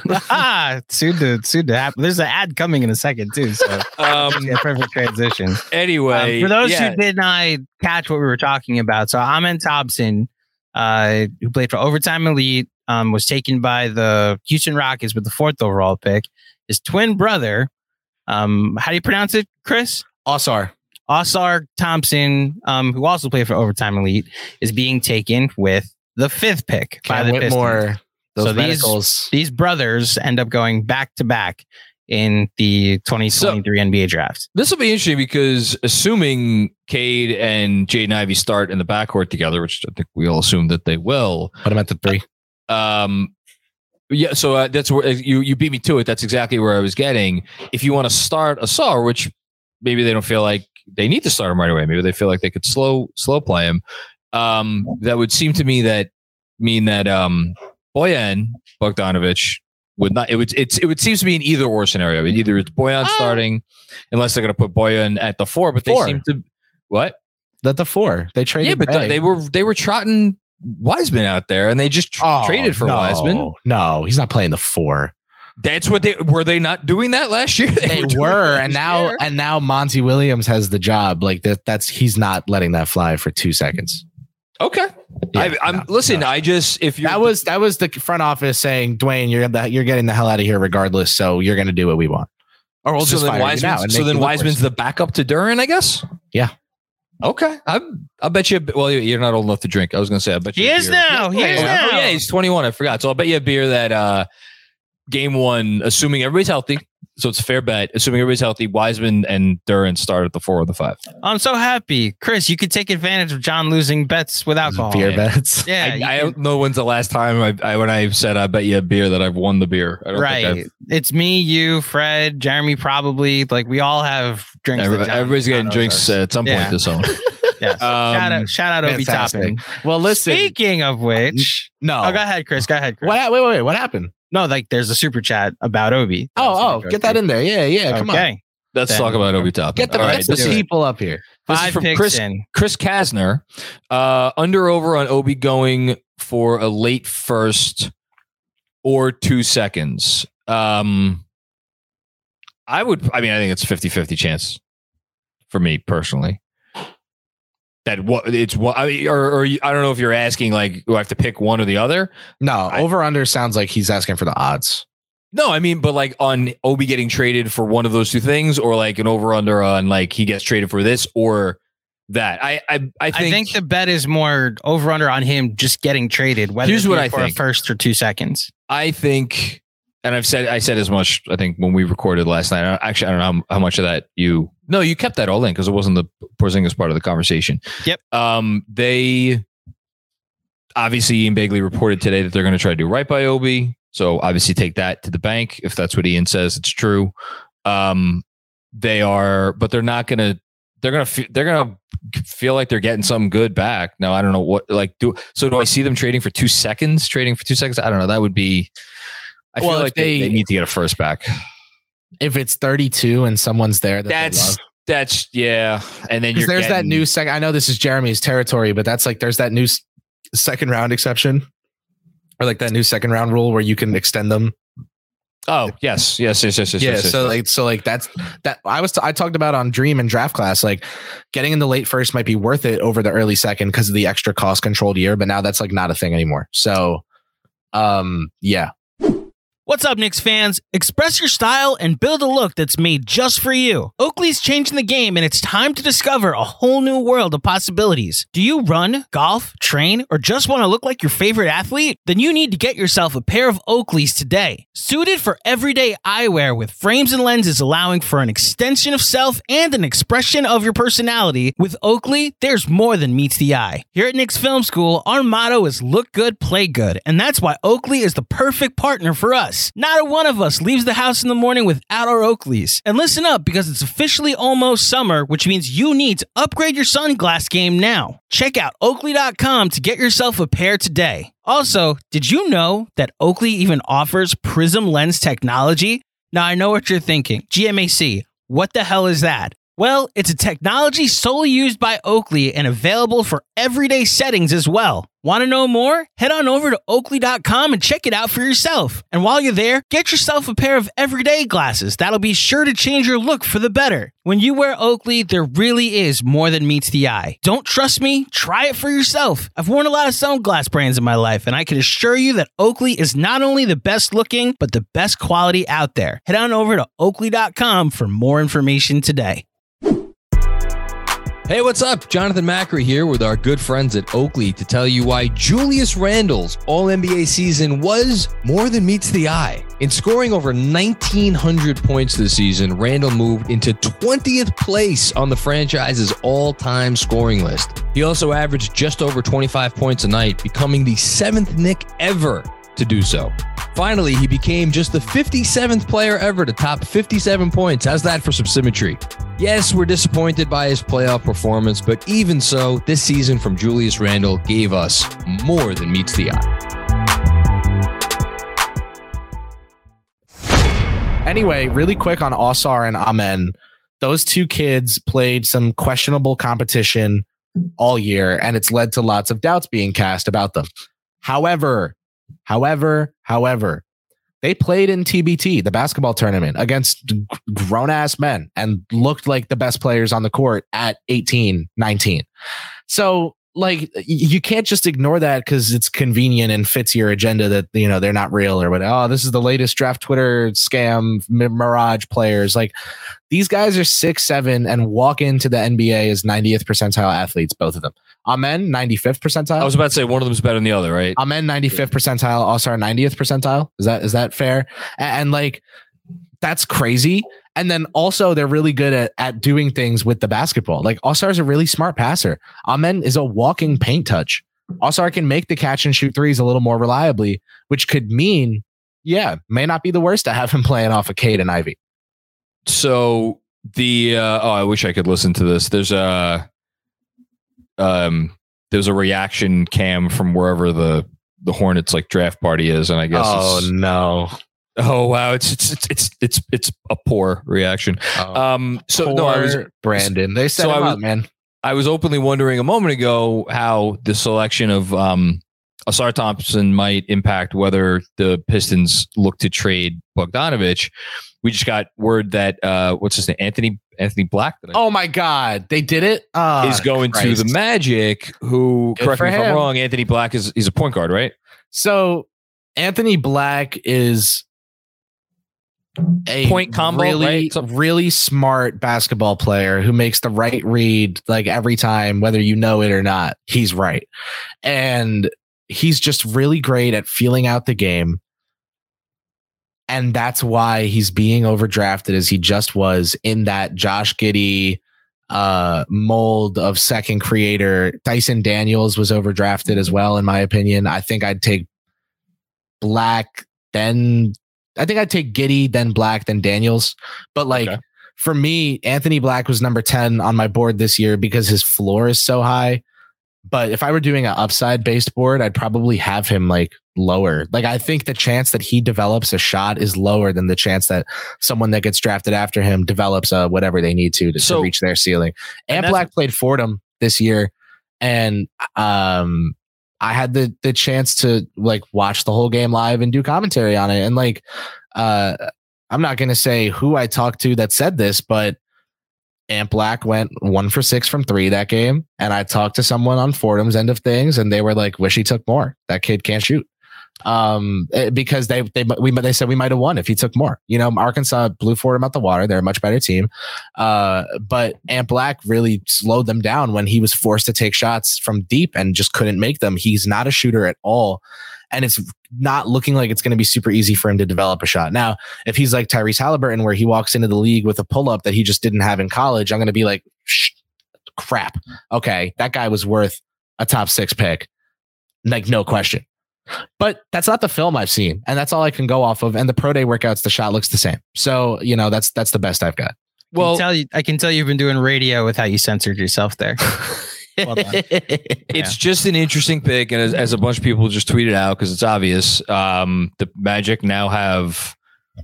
<laughs> ah, soon to soon to happen. There's an ad coming in a second too. So <laughs> um, yeah, perfect transition. anyway, Um, for those yeah. who did not catch what we were talking about, so Amen Thompson, uh, who played for Overtime Elite, um, was taken by the Houston Rockets with the fourth overall pick. His twin brother, um, how do you pronounce it, Chris? Ausar. Ausar Thompson, um, who also played for Overtime Elite, is being taken with the fifth pick by Cam the Pistons. Whitmore. Those So these- medicals. These brothers end up going back to back in the 2023 NBA draft. This will be interesting because assuming Cade and Jaden Ivey start in the backcourt together, which I think we all assume that they will. Put him at the three. Um, yeah, so uh, that's where you you beat me to it. That's exactly where I was getting. If you want to start Ausar, which maybe they don't feel like they need to start him right away, maybe they feel like they could slow slow play him. Um, that would seem to me that mean that um Bojan Bogdanovich would not. It would it's it would seem to be an either or scenario. Either it's Bojan Ah. starting, unless they're going to put Bojan at the four, but they Four. seem to what? That the four. They traded. Yeah, but they were they were trotting Wiseman out there, and they just tr- Oh, traded for no, Wiseman. No, he's not playing the four. That's what they were. They not doing that last year. <laughs> They doing were, and now year. and now Monty Williams has the job. Like that. That's he's not letting that fly for two seconds. okay. Yeah, I, I'm no, listen. no. I just if you That was that was the front office saying, Dwane, you're the, you're getting the hell out of here regardless. So you're going to do what we want, or we'll so just then fire you Wiseman. So then Wiseman's the backup to Duren, I guess. Yeah. Okay. I I bet you. Well, you're not old enough to drink. I was going to say. I bet you. He a is beer- now. He Oh, is oh, now. yeah, he's 21. I forgot. So I'll bet you a beer that uh, game one, assuming everybody's healthy, So it's a fair bet, assuming everybody's healthy. Wiseman and Duren start at the four or the five. I'm so happy, Chris. You could take advantage of John losing bets with alcohol. Beer bets. <laughs> Yeah, I, I don't know when's the last time I, I when I said I bet you a beer that I've won the beer. I don't right. Think It's me, you, Fred, Jeremy. Probably like we all have drinks. that every- John- everybody's getting drinks us. at some point Yeah. this summer. <laughs> Yes. <laughs> Um, shout out, shout out, Obi Fantastic. Toppin. Well, listen. Speaking of which, no. oh, go ahead, Chris. Go ahead, Chris. What? Wait, wait, wait. What happened? No, like there's a super chat about Obi. that I was Oh, oh, get that through. in there. Yeah, yeah. Come on. okay. Let's Then- talk about Obi Toppin. Get the, All right, get the this is- people up here. This is from picks Chris- in. Chris Kasner, uh, under over on Obi going for a late first or two seconds. Um, I would, I mean, I think it's 50 50 chance for me personally. That what it's what I mean, or, or I don't know if you're asking like, do I have to pick one or the other? No, I- over under sounds like he's asking for the odds. No, I mean, but like on Obi getting traded for one of those two things, or like an over under on like he gets traded for this or that. I I, I think, I think the bet is more over under on him just getting traded. Whether Here's it be what I for think. a first or two seconds. I think, and I've said I said as much. I think when we recorded last night. I- Actually, I don't know how, how much of that you. No, you kept that all in because it wasn't the Porzingis part of the conversation. Yep. Um, they obviously Ian Begley reported today that they're going to try to do right by Obi. So obviously take that to the bank if that's what Ian says. It's true. Um, they are, but they're not going to. They're gonna fe- they're gonna feel like they're getting something good back. Now I don't know what like do so do I see them trading for two seconds? Trading for two seconds? I don't know. That would be. I Well, feel like they, they- need to get a first back. If it's 32 and someone's there, that That's that's yeah. And then there's that new second. I know this is Jeremy's territory, but that's like there's that new s- second round exception, or like that new second round rule where you can extend them. Oh yes, yes, yes, yes, yes. yeah. yes, yes. So like so like that's that I was I talked about on Dream and Draft Class like getting in the late first might be worth it over the early second because of the extra cost controlled year, but now that's like not a thing anymore. So, um, yeah. What's up, Knicks fans? Express your style and build a look that's made just for you. Oakley's changing the game, and it's time to discover a whole new world of possibilities. Do you run, golf, train, or just want to look like your favorite athlete? Then you need to get yourself a pair of Oakleys today. Suited for everyday eyewear with frames and lenses allowing for an extension of self and an expression of your personality, with Oakley, there's more than meets the eye. Here at Knicks Film School, our motto is look good, play good, and that's why Oakley is the perfect partner for us. Not a one of us leaves the house in the morning without our Oakleys. And listen up because it's officially almost summer, which means you need to upgrade your sunglass game now. Check out oakley.com to get yourself a pair today. Also, did you know that Oakley even offers Prism lens technology? Now I know what you're thinking. GMAC, what the hell is that? Well, it's a technology solely used by Oakley and available for everyday settings as well. Want to know more? Head on over to oakley.com and check it out for yourself. And while you're there, get yourself a pair of everyday glasses. That'll be sure to change your look for the better. When you wear Oakley, there really is more than meets the eye. Don't trust me? Try it for yourself. I've worn a lot of sunglass brands in my life, and I can assure you that Oakley is not only the best looking, but the best quality out there. Head on over to oakley.com for more information today. Hey, what's up? Jonathan Macri here with our good friends at Oakley to tell you why Julius Randle's All NBA season was more than meets the eye. In scoring over 1,900 points this season, Randle moved into 20th place on the franchise's all time scoring list. He also averaged just over 25 points a night, becoming the seventh Knick ever to do so. Finally, he became just the 57th player ever to top 57 points. How's that for some symmetry? Yes, we're disappointed by his playoff performance, but even so, this season from Julius Randle gave us more than meets the eye. Anyway, really quick on Ausar and Amen. Those two kids played some questionable competition all year, and it's led to lots of doubts being cast about them. However, however, however, they played in TBT, the basketball tournament, against grown ass men and looked like the best players on the court at 18, 19. So, like, you can't just ignore that because it's convenient and fits your agenda that, you know, they're not real or what. Oh, this is the latest draft Twitter scam, mirage players. Like, these guys are six, seven, and walk into the NBA as 90th percentile athletes, both of them. Amen, 95th percentile. I was about to say one of them's better than the other, right? I'm 95th percentile, also our 90th percentile. Is that is that fair? And, and like that's crazy. And then also they're really good at, at doing things with the basketball. Like Ausar is a really smart passer. Amen is a walking paint touch. Ausar can make the catch and shoot threes a little more reliably, which could mean, yeah, may not be the worst to have him <laughs> playing off of Cade and Ivey. So the uh, oh, I wish I could listen to this. There's a um there's a reaction cam from wherever the the Hornets like draft party is, and I guess Oh it's, no. Oh wow, it's it's it's it's it's it's a poor reaction. Oh, Um, so no, I was poor Brandon. They set so I was- up, man. I was openly wondering a moment ago how the selection of um, Ausar Thompson might impact whether the Pistons look to trade Bogdanovich. We just got word that uh, what's his name, Anthony Anthony Black, Oh my God, they did it. Oh, is going to the Magic. Who, Good correct me if I'm wrong, Anthony Black is he's a point guard, right? So Anthony Black is a Point combo, really, right? So- really smart basketball player who makes the right read like every time, whether you know it or not. He's right, and he's just really great at feeling out the game. And that's why he's being overdrafted as he just was in that Josh Giddey uh mold of second creator. Dyson Daniels was overdrafted as well, in my opinion. I think I'd take Black, then I think I'd take Giddey, then Black, then Daniels. But like Okay. for me, Anthony Black was number 10 on my board this year because his floor is so high. But if I were doing an upside based board, I'd probably have him like lower. Like I think the chance that he develops a shot is lower than the chance that someone that gets drafted after him develops uh, whatever they need to to, to reach their ceiling. and And Black played Fordham this year, and um, I had the the chance to like watch the whole game live and do commentary on it. And like, uh, I'm not gonna say who I talked to that said this, but Ant Black went one for six from three that game, and I talked to someone on Fordham's end of things, and they were like, "Wish he took more. That kid can't shoot." Um, eh, because they they we they said we might have won if he took more. You know, Arkansas blew Fordham out the water. They're a much better team. Uh, but Ant Black really slowed them down when he was forced to take shots from deep and just couldn't make them. He's not a shooter at all. And it's not looking like it's going to be super easy for him to develop a shot. Now, if he's like Tyrese Halliburton, where he walks into the league with a pull up that he just didn't have in college, I'm going to be like, crap. Okay, that guy was worth a top six pick. Like, no question. But that's not the film I've seen, and that's all I can go off of. And the pro day workouts, the shot looks the same. So you know, that's that's the best I've got. Well, Well, tell you, I can tell you've been doing radio with how you censored yourself there. <laughs> Well done. it's just an interesting pick, and as, as a bunch of people just tweeted out because it's obvious, um, the Magic now have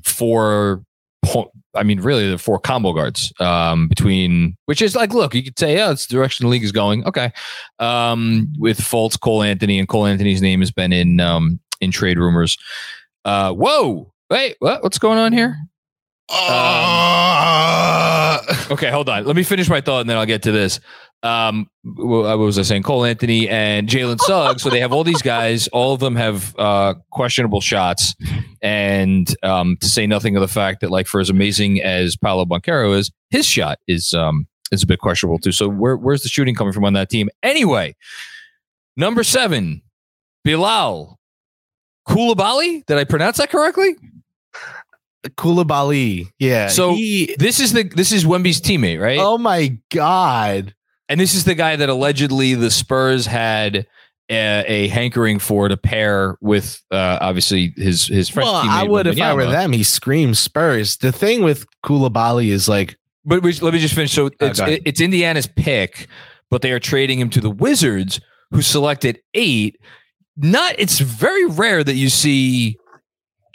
four. Po- I mean, really, the four combo guards um, between, which is like, look, you could say, yeah, it's the direction the league is going. Okay, um, with Fultz, Cole Anthony, and Cole Anthony's name has been in um, in trade rumors. Uh, whoa, wait, what, what's going on here? Okay, hold on. Let me finish my thought and then I'll get to this. Um, what was I saying? Cole Anthony and Jalen Suggs. so they have all these guys. All of them have uh, questionable shots, and um, to say nothing of the fact that, like, for as amazing as Paolo Banchero is, his shot is um, is a bit questionable too. So where, where's the shooting coming from on that team? Anyway, number seven, Bilal Koulibaly. Did I pronounce that correctly? Koulibaly. Yeah. So- he, This is the this is Wemby's teammate, right? oh my god. And this is the guy that allegedly the Spurs had a, a hankering for to pair with, uh, obviously his his French Well. I would if I were them. He screams Spurs. The thing with Koulibaly is like, But we, let me just finish. So it's, ahead. it's Indiana's pick, but they are trading him to the Wizards, who selected eight. Not. It's very rare that you see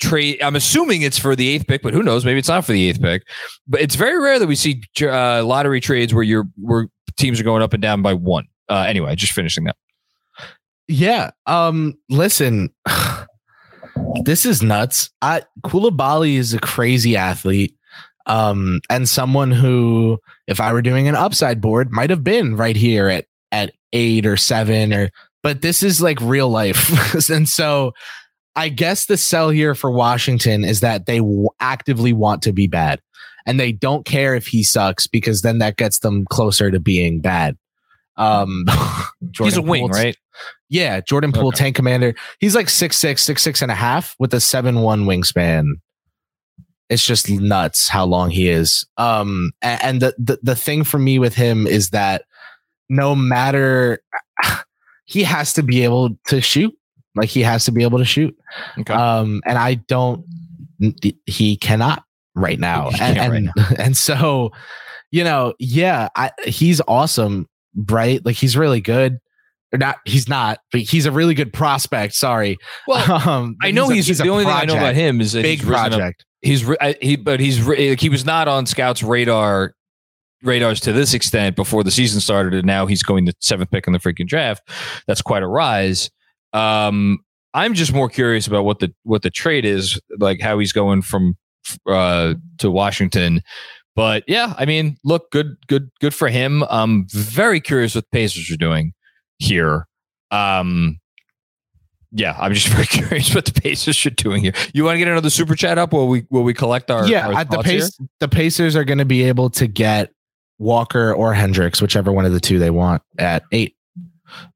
trade. I'm assuming it's for the eighth pick, but who knows? Maybe it's not for the eighth pick. But it's very rare that we see uh, lottery trades where you're where teams are going up and down by one. Uh, anyway, just finishing that. yeah. Um, listen, <sighs> this is nuts. I Koulibaly is a crazy athlete. Um, and someone who, if I were doing an upside board, might have been right here at at eight or seven or but this is like real life. <laughs> and so I guess the sell here for Washington is that they w- actively want to be bad and they don't care if he sucks because then that gets them closer to being bad. Um, <laughs> He's a wing, Poole's- right? Yeah, Jordan Poole, Okay. tank commander. He's like six six, six six and a half with a seven one wingspan. It's just nuts how long he is. Um, a- and, the, the the thing for me with him is that no matter <sighs> he has to be able to shoot. Like he has to be able to shoot. Okay. Um, and I don't. He cannot right now. <laughs> And right and, <laughs> and so, you know, yeah, I, he's awesome, right? Like he's really good. Or not, he's not, but he's a really good prospect. Sorry. well, <laughs> um, I know he's, a the only thing I know about him is that Big he's up- project. he's I- he but he's like, he was not on scouts radar radars to this extent before the season started and now he's going the seventh pick in the freaking draft that's quite a rise um i'm just more curious about what the what the trade is like how he's going from uh to washington but yeah i mean look good good good for him i'm very curious what the pacers are doing here um yeah, I'm just <laughs> very curious what the Pacers are doing here. You want to get another super chat up while we while we collect our yeah, our at the thoughts here? the Pacers are going to be able to get Walker or Hendricks, whichever one of the two they want, at eight.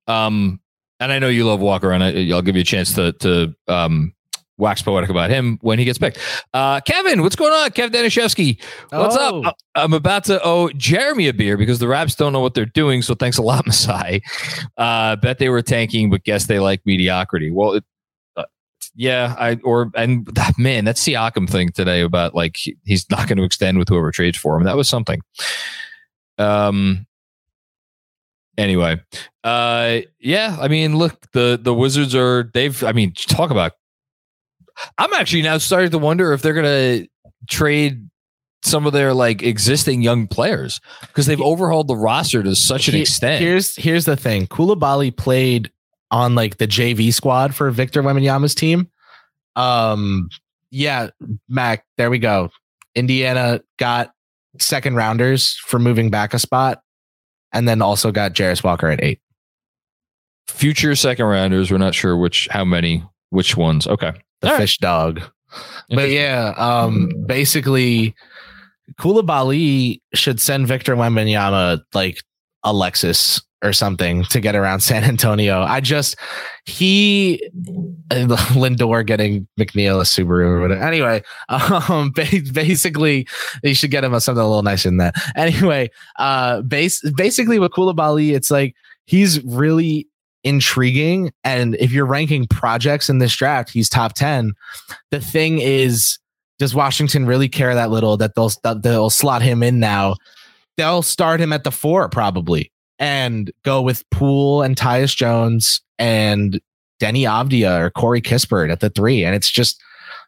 Um, and I know you love Walker, and I, I'll give you a chance to to um wax poetic about him when he gets picked. Uh, Kevin, what's going on? Kev Danishevsky, what's Oh. up? I'm about to owe Jeremy a beer because the Raps don't know what they're doing. So thanks a lot, <laughs> Masai. Uh, bet they were tanking, but guess they like mediocrity. Well, it, uh, yeah, I or and that man, that Siakam thing today about like he's not going to extend with whoever trades for him. That was something. Um. Anyway, uh, yeah, I mean, look, the the Wizards are they've. I mean, talk about. I'm actually now starting to wonder if they're going to trade some of their like existing young players because they've overhauled the roster to such an extent. Here's here's the thing: Koulibaly played on like the JV squad for Victor Wembanyama's team. Um, yeah, Mac. There we go. Indiana got second rounders for moving back a spot, and then also got Jarace Walker at eight. Future second rounders, we're not sure which, how many, which ones. Okay, The All right. fish dog. But yeah, um, basically, Koulibaly should send Victor Wembanyama like Alexis or something to get around <laughs> San Antonio. I just he <laughs> Lindor getting McNeil a Subaru or whatever. Anyway, <laughs> um, basically, you should get him something a little nicer than that. Anyway, uh, base basically with Koulibaly, it's like he's really intriguing, and if you're ranking projects in this draft, he's top ten. The thing is, does Washington really care that little that they'll that they'll slot him in now? They'll start him at the four probably and go with Poole and Tyus Jones and Deni Avdija or Corey Kispert at the three, and it's just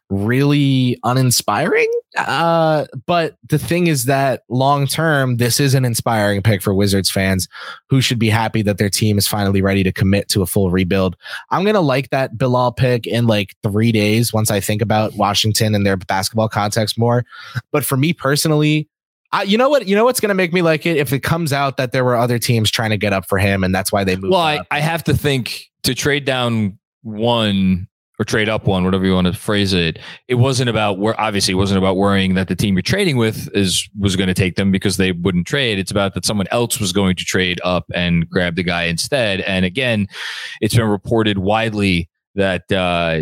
really uninspiring. Uh, but the thing is that long term, this is an inspiring pick for Wizards fans who should be happy that their team is finally ready to commit to a full rebuild. I'm gonna like that Bilal pick in like three days once I think about Washington and their basketball context more. But for me personally, I, you know what? You know what's gonna make me like it if it comes out that there were other teams trying to get up for him, and that's why they moved. Well, I. I have to think to trade down one or trade up one, whatever you want to phrase it. It wasn't about where obviously it wasn't about worrying that the team you're trading with is was going to take them because they wouldn't trade. It's about that someone else was going to trade up and grab the guy instead. And again, it's been reported widely that uh,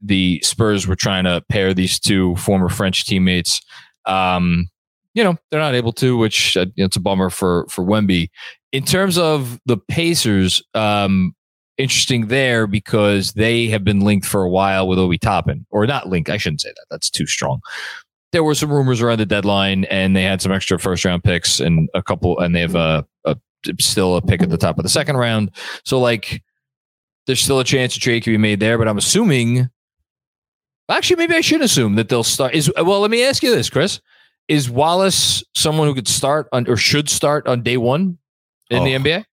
the Spurs were trying to pair these two former French teammates. Um, you know they're not able to, which uh, it's a bummer for for Wemby. In terms of the Pacers, um, interesting there because they have been linked for a while with Obi Toppin, or not linked. I shouldn't say that. That's too strong. There were some rumors around the deadline, and they had some extra first round picks and a couple, and they have a, a still a pick at the top of the second round. So like, there's still a chance a trade can be made there. But I'm assuming. Actually, maybe I should assume that they'll start. Is well, let me ask you this, Chris: Is Wallace someone who could start on or should start on day one in oh. the Oh. NBA?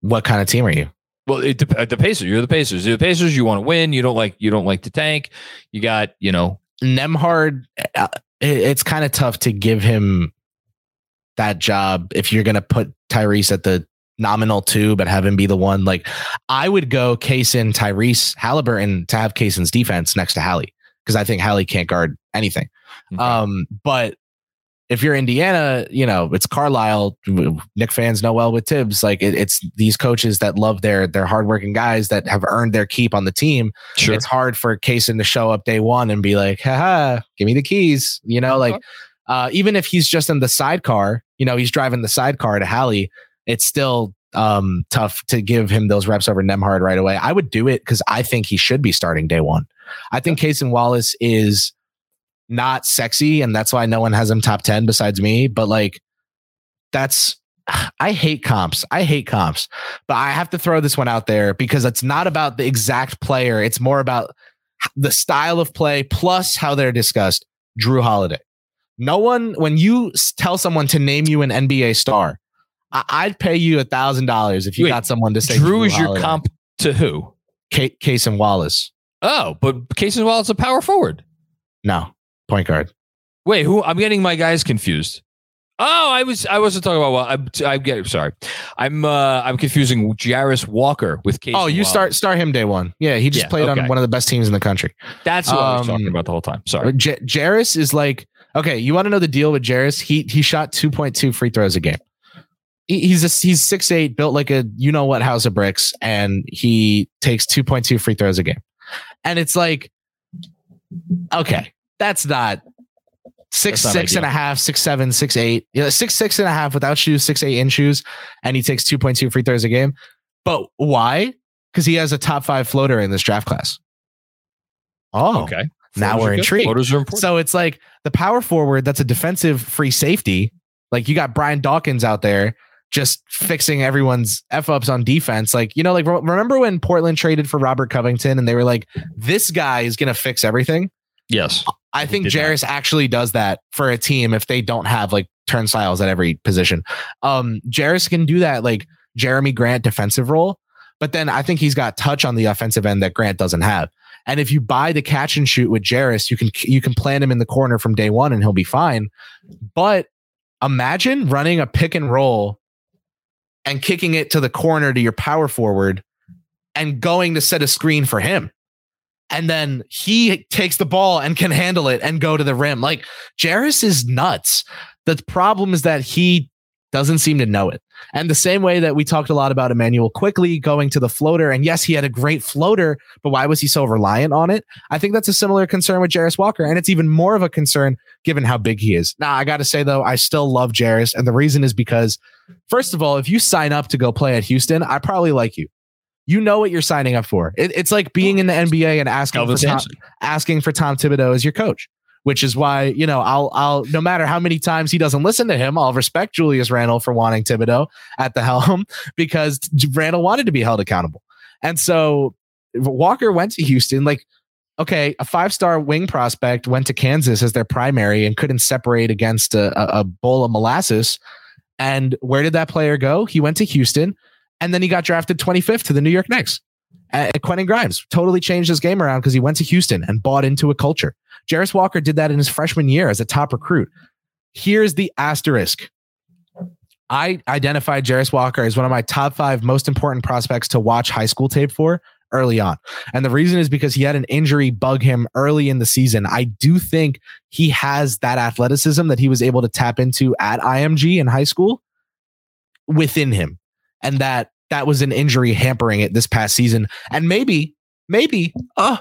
What kind of team are you? Well, it dep- the Pacers. You're the Pacers. You're the Pacers. You want to win. You don't like. You don't like to tank. You got. You know. Nembhard, uh, it- it's kind of tough to give him that job if you're going to put Tyrese at the nominal two, but have him be the one. Like, I would go Cason, Tyrese, Halliburton to have Cason's defense next to Hallie because I think Hallie can't guard anything. Okay. Um, but if you're Indiana, you know it's Carlisle. Knick fans know well with Thibs. Like it, it's these coaches that love their their hardworking guys that have earned their keep on the team. Sure. It's hard for Cason to show up day one and be like, haha, give me the keys. You know, like uh, even if he's just in the sidecar, you know, he's driving the sidecar to Hallie, it's still um, tough to give him those reps over Nembhard right away. I would do it because I think he should be starting day one. I think Cason Wallace is not sexy, and that's why no one has him top 10 besides me. But like, that's <sighs> I hate comps. I hate comps, but I have to throw this one out there because it's not about the exact player. It's more about the style of play plus how they're discussed. Jrue Holiday. No one, when you tell someone to name you an NBA star, I- I'd pay you a thousand dollars if you Wait, got someone to say Jrue is your comp to who? Ca- Cason Wallace. Oh, but Cason Wallace a power forward. No, point guard. Wait, who? I'm getting my guys confused. Oh, I was I wasn't talking about. Well, I'm I'm getting sorry. I'm uh I'm confusing Jarace Walker with Casey. oh, you Wallace. start start him day one. Yeah, he just Yeah, played okay. on one of the best teams in the country. That's what I was um, talking about the whole time. Sorry. J- Jarace is like okay. You want to know the deal with Jarace? He he shot two point two free throws a game. He- He's a, he's six eight, built like a you know what house of bricks, and he takes two point two free throws a game. And it's like, okay, that's not six That's six and a half, six seven, six eight, yeah, six six and a half without shoes, six eight in shoes, and he takes two point two free throws a game. But why? Because he has a top five floater in this draft class. Oh, okay. now Floaters we're intrigued. Floaters are important. So it's like the power forward that's a defensive free safety. Like you got Brian Dawkins out there just fixing everyone's F ups on defense. Like, you know, like re- remember when Portland traded for Robert Covington and they were like, this guy is going to fix everything? Yes. I think that. Jarace actually does that for a team if they don't have like turnstiles at every position. Um, Jarace can do that like Jerami Grant defensive role, but then I think he's got touch on the offensive end that Grant doesn't have. And if you buy the catch and shoot with Jarace, you can you can plant him in the corner from day one and he'll be fine. But imagine running a pick and roll and kicking it to the corner to your power forward and going to set a screen for him and then he takes the ball and can handle it and go to the rim. Like Jarace is nuts. The problem is that he doesn't seem to know it. And the same way that we talked a lot about Immanuel Quickley going to the floater, and yes, he had a great floater, but why was he so reliant on it? I think that's a similar concern with Jarace Walker, and it's even more of a concern given how big he is. Now, I got to say though, I still love Jarace, and the reason is because, first of all, if you sign up to go play at Houston, I probably like you. You know what you're signing up for. It, it's like being in the NBA and asking for Tom, asking for Tom Thibodeau as your coach, which is why, you know, I'll, I'll, no matter how many times he doesn't listen to him, I'll respect Julius Randle for wanting Thibodeau at the <laughs> helm because Randle wanted to be held accountable. And so Walker went to Houston, like, okay, a five star wing prospect went to Kansas as their primary and couldn't separate against a, a bowl of molasses. And where did that player go? He went to Houston and then he got drafted 25th to the New York Knicks. Uh, Quentin Grimes totally changed his game around because he went to Houston and bought into a culture. Jarace Walker did that in his freshman year as a top recruit. Here's the asterisk. I identified Jarace Walker as one of my top five most important prospects to watch high school tape for early on. And the reason is because he had an injury bug him early in the season. I do think he has that athleticism that he was able to tap into at IMG in high school within him. And that that was an injury hampering it this past season. And maybe, maybe, uh,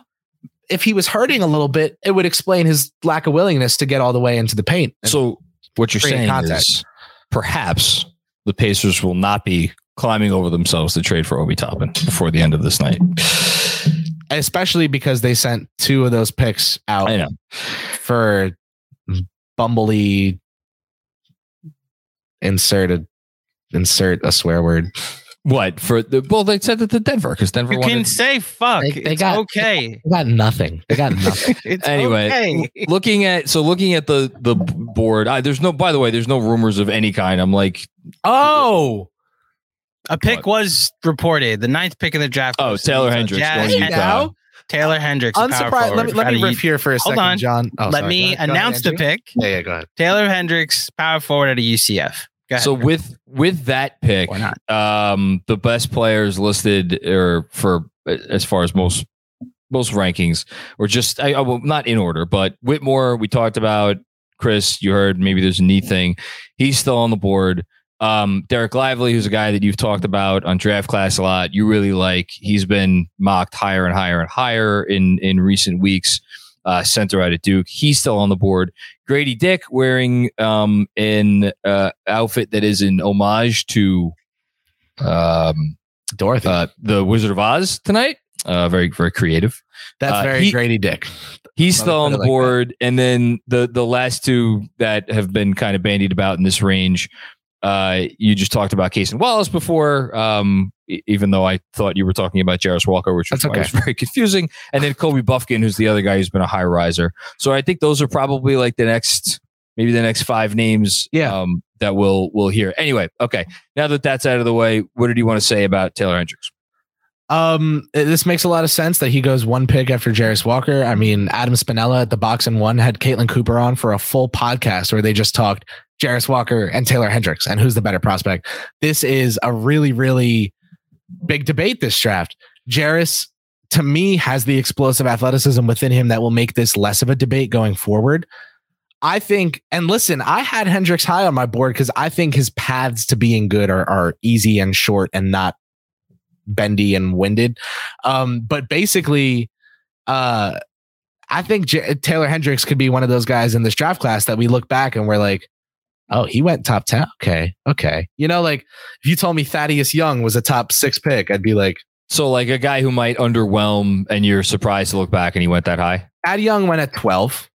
if he was hurting a little bit, it would explain his lack of willingness to get all the way into the paint. So what you're saying contact. is perhaps the Pacers will not be climbing over themselves to trade for Obi Toppin before the end of this night. especially because they sent two of those picks out for bumbly insert a insert a swear word. What for the well they said that the Denver because Denver You wanted can say fuck. They- they it's got- okay. <laughs> They got nothing. They got <laughs> nothing. It's anyway okay. looking at so looking at the the board I, there's no by the way there's no rumors of any kind i'm like oh, A pick was reported, the ninth pick in the draft. Oh, was- Taylor so Hendricks Jazz- going Utah. now Taylor Hendricks. a power unsurprised. Let me let me of riff here for a Hold second, on. John. Oh, Let sorry. me Go ahead. Go ahead, announce the pick. Yeah, yeah, go ahead. Taylor Hendricks, power forward at a UCF. Go ahead. so with with that pick um the best players listed or for as far as most most rankings or just I, I will not in order but Whitmore we talked about Chris, you heard maybe there's a knee thing. He's still on the board. Um, Dereck Lively, who's a guy that you've talked about on draft class a lot, you really like. He's been mocked higher and higher and higher in in recent weeks. Uh, center out of Duke, he's still on the board. Grady Dick wearing um, an uh, outfit that is an homage to um, Dorothy. uh, the Wizard of Oz tonight. Uh, very very creative. That's uh, very he- Grady Dick. He's still on the like that. board, and then the the last two that have been kind of bandied about in this range. Uh, you just talked about Cason Wallace before, um, even though I thought you were talking about Jarace Walker, which That's was, okay. was <laughs> very confusing. And then Kobe Bufkin, who's the other guy who's been a high riser. So I think those are probably like the next, maybe the next five names, Yeah. um, that we'll we'll hear. Anyway, okay. Now that that's out of the way, what did you want to say about Taylor Hendricks? Um, this makes a lot of sense that he goes one pick after Jarace Walker. I mean, Adam Spinella at the Box and One had Caitlin Cooper on for a full podcast where they just talked Jarace Walker and Taylor Hendricks and who's the better prospect. This is a really, really big debate this draft. Jarace, to me, has the explosive athleticism within him that will make this less of a debate going forward. I think, and listen, I had Hendricks high on my board because I think his paths to being good are, are easy and short and not bendy and winded. Um, but basically, uh, I think J- Taylor Hendricks could be one of those guys in this draft class that we look back and we're like, oh, he went top 10. Okay. Okay. You know, like if you told me Thaddeus Young was a top six pick, I'd be like, So like a guy who might underwhelm, and you're surprised to look back and he went that high. Thad Young went at 12,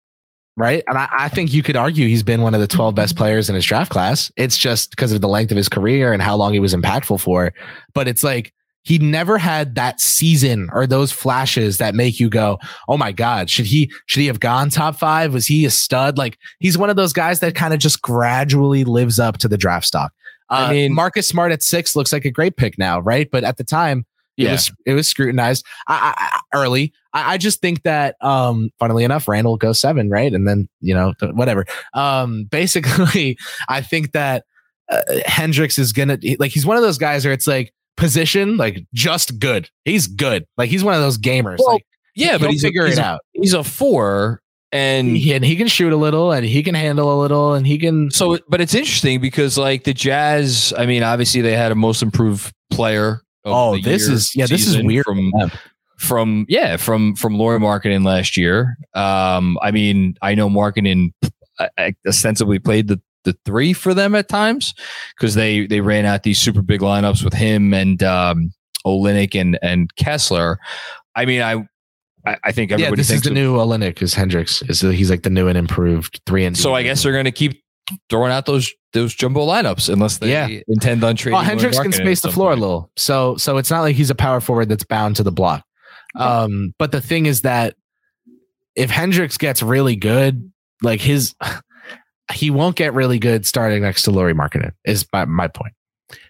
right? And I, I think you could argue he's been one of the 12 best players in his draft class. It's just because of the length of his career and how long he was impactful for. But it's like he never had that season or those flashes that make you go, "Oh my god, should he should he have gone top 5? Was he a stud?" Like he's one of those guys that kind of just gradually lives up to the draft stock. Uh, I mean- Marcus Smart at 6 looks like a great pick now, right? But at the time, it was it was scrutinized I, I, I- early. I, I just think that, um, funnily enough, Randle goes seven, right, and then you know whatever. Um, basically, <laughs> I think that uh, Hendricks is gonna like he's one of those guys where it's like position like just good. He's good. Like he's one of those gamers. Well, like Yeah, but he's figure a, he's it a- out. He's a four, and He, and he can shoot a little, and he can handle a little, and he can. so. But it's interesting because like the Jazz. I mean, obviously they had a most improved player. of Oh, this is- yeah, this is weird from them. from yeah from from Lauri Markkanen last year. Um, I mean, I know Markkanen ostensibly played the the three for them at times because they they ran out these super big lineups with him and um, Olynyk and and Kessler. I mean, I I, think Yeah, everybody this is thinks the of- new Olynyk is Hendricks. Is he's like the new and improved three and D. So I guess they're going to keep throwing out those those jumbo lineups unless they Yeah. intend on trading. Well, Hendricks can space the floor a little. So so it's not like he's a power forward that's bound to the block. Um, but the thing is that if Hendricks gets really good, like his he won't get really good starting next to Lauri Markkanen, is my, my point.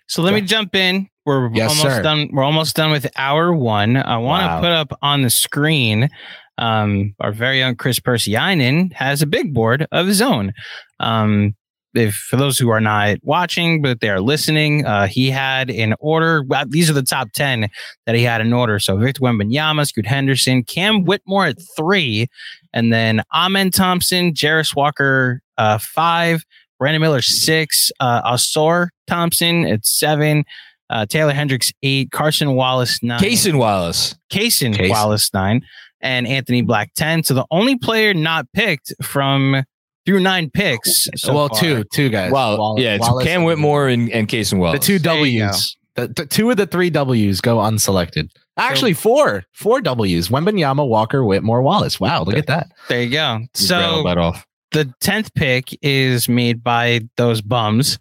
So let me jump in. We're Yes, almost sir. done. We're almost done with hour one. I want to Wow. put up on the screen. Um, our very own Kris Pursiainen has a big board of his own. Um, if for those who are not watching but they are listening, uh, he had in order. Well, these are the top ten that he had in order. So Victor Wembanyama, Scoot Henderson, Cam Whitmore at three, and then Amen Thompson, Jarace Walker uh, five, Brandon Miller six, uh, Ausar Thompson at seven, uh, Taylor Hendricks eight, Carson Wallace nine, Cason Wallace. Cason Cason. Wallace nine, and Anthony Black ten. So the only player not picked from through nine picks. so well, far. two two guys. Well, Wall- yeah, it's Wallace Cam and- Whitmore and, and wallace The two W's. The, the two of the three W's go unselected. Actually, four four W's. Wembanyama, Walker, Whitmore, Wallace. Wow, look at that. There you go. Just So that off. The tenth pick is made by those bums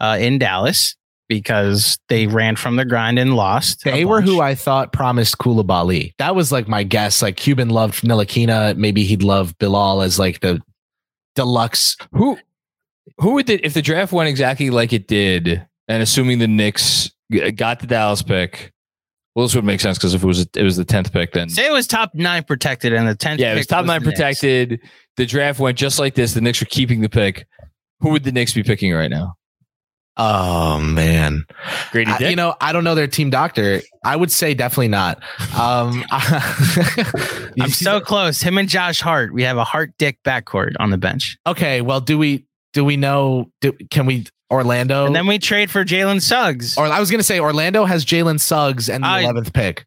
uh, in Dallas because they ran from the grind and lost. They were who. I thought promised Coulibaly. That was like my guess. Like Cuban loved Ntilikina. Maybe he'd love Bilal as like the deluxe. Who who would the, if the draft went exactly like it did, and assuming the Knicks got the Dallas pick, well, this would make sense because if it was it was the tenth pick, then Say it was top nine protected and the tenth. yeah, it was pick top nine the Knicks. The draft went just like this. The Knicks were keeping the pick. Who would the Knicks be picking right now? Oh man, Grady I- you know I don't know their team doctor. I would say definitely not. Um, <laughs> I'm so close. Him and Josh Hart. We have a Hart Dick backcourt on the bench. okay. Well, do we do we know? Do, can we Orlando? And then we trade for Jalen Suggs. or I was gonna say Orlando has Jalen Suggs and the I- eleventh pick.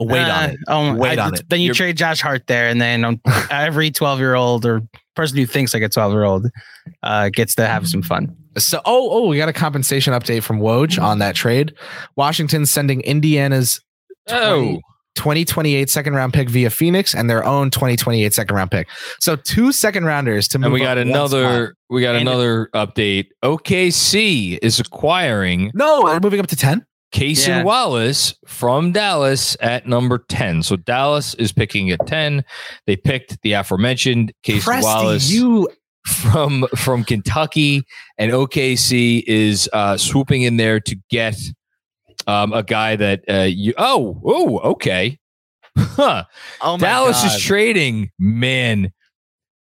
Wait Uh, on it. Oh, Wait I- on it. Then you You're- trade Josh Hart there, and then um, <laughs> every 12 year old or person who thinks like a 12 year old uh, gets to have some fun. So, oh, oh, we got a compensation update from Woj on that trade. Washington sending Indiana's oh, 2028 second round pick via Phoenix and their own 2028 second round pick. So two second rounders to move. and we got another. We got And- another update. OKC is acquiring No, they're moving up to 10. Cason Yeah. Wallace from Dallas at number 10. So Dallas is picking at 10. They picked the aforementioned Cason Presti, Wallace you from from Kentucky, and OKC is uh, swooping in there to get um, a guy that uh, you. Oh, oh, okay. Huh. oh Dallas is trading, man.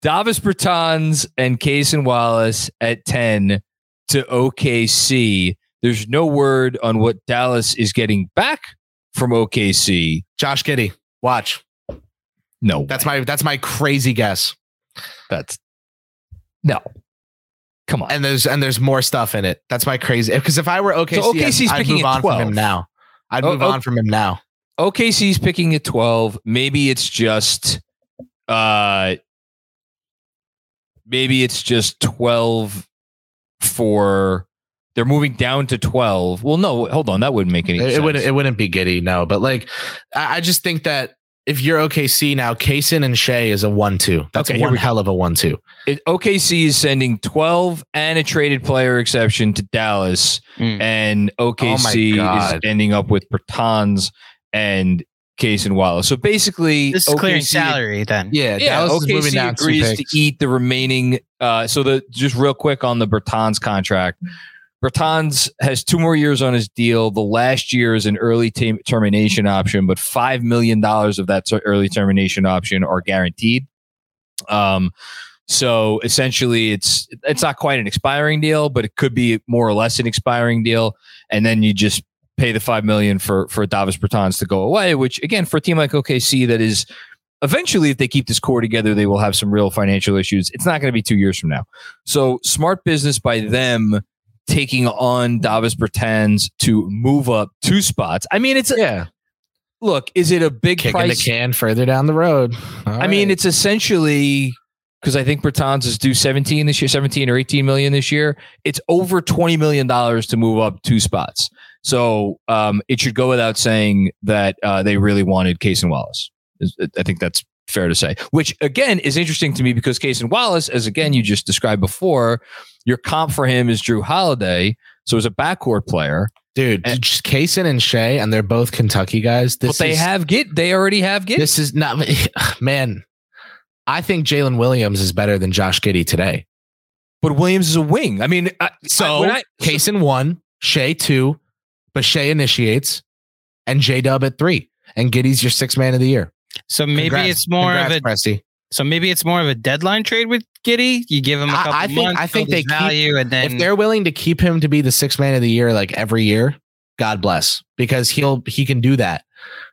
Davis Bertans and Cason Wallace at 10 to OKC. There's no word on what Dallas is getting back from OKC. Josh Giddey. Watch. No, That's way. my that's my crazy guess. that's no. Come on. And there's and there's more stuff in it. That's my crazy because if I were OKC, So OKC 's I'd, I'd picking move on from 12. him now. I'd move oh. on from him now. OKC's picking at 12. Maybe it's just uh maybe it's just 12 for they're moving down to 12. Well, no, hold on. That wouldn't make any It, sense. it wouldn't it wouldn't be Giddey, no. But like I, I just think that if you're OKC now, Cason and Shai is a one-two. That's Okay, one hell of a one-two. It, OKC is sending 12 and a traded player exception to Dallas, Mm. and OKC is ending up with Bertans and Cason Wallace. So basically, This is clearing salary then. Yeah, Yeah, Dallas is moving OKC down agrees to eat the remaining. Uh, so the just real quick on the Bertans contract. Bertans has two more years on his deal. The last year is an early termination option, but five million dollars of that ter- early termination option are guaranteed. Um, so essentially, it's it's not quite an expiring deal, but it could be more or less an expiring deal, and then you just pay the five million for for Davis Bertans to go away. Which again, for a team like OKC, that is eventually, if they keep this core together, they will have some real financial issues. It's not going to be two years from now. So smart business by them taking on Davis Bertans to move up two spots. I mean, it's Yeah, look. Is it a big kicking price? the can further down the road. I mean, it's essentially because I think Bertans is due 17 this year, 17 or 18 million this year. It's over 20 million dollars to move up two spots. So um, it should go without saying that uh, they really wanted Cason Wallace. I think that's fair to say. Which again is interesting to me because Cason Wallace, as again you just described before, your comp for him is Jrue Holiday. So he's a backcourt player, dude, and- just Cason and Shai, and they're both Kentucky guys. This but they is, have get they already have get. This is not <laughs> man. I think Jalen Williams is better than Josh Giddey today. but Williams is a wing. I mean, I, So I- when Cason one, Shai two, but Shai initiates, and J Dub at three, and Giddey's your sixth man of the year. So maybe Congrats- it's more congrats, of a Presti. So maybe it's more of a deadline trade with Giddey. You give him a I- couple I think- months, I think build his they keep- value, and then if they're willing to keep him to be the sixth man of the year like every year, God bless, because he'll he can do that.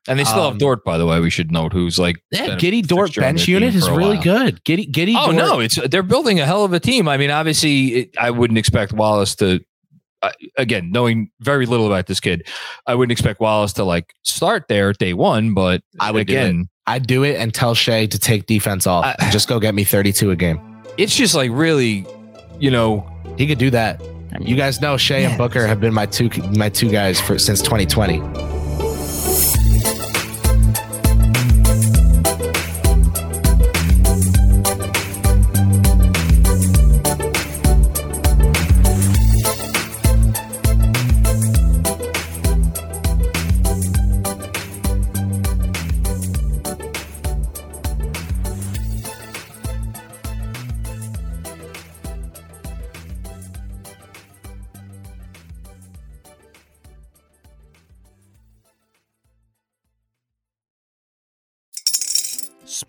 And they still Um, have Dort, by the way. We should note who's like. Yeah, Giddey Dort bench unit is really while. good. Giddey Giddey. Oh Dort, no, it's they're building a hell of a team. I mean, obviously, it, I wouldn't expect Wallace to. Uh, again, knowing very little about this kid, I wouldn't expect Wallace to like start there day one. But I would again, I'd do it and tell Shai to take defense off. I- and just go get me 32 a game. it's just like really, you know, He could do that. I mean, You guys know Shea and Booker have been my two my two guys for since 2020.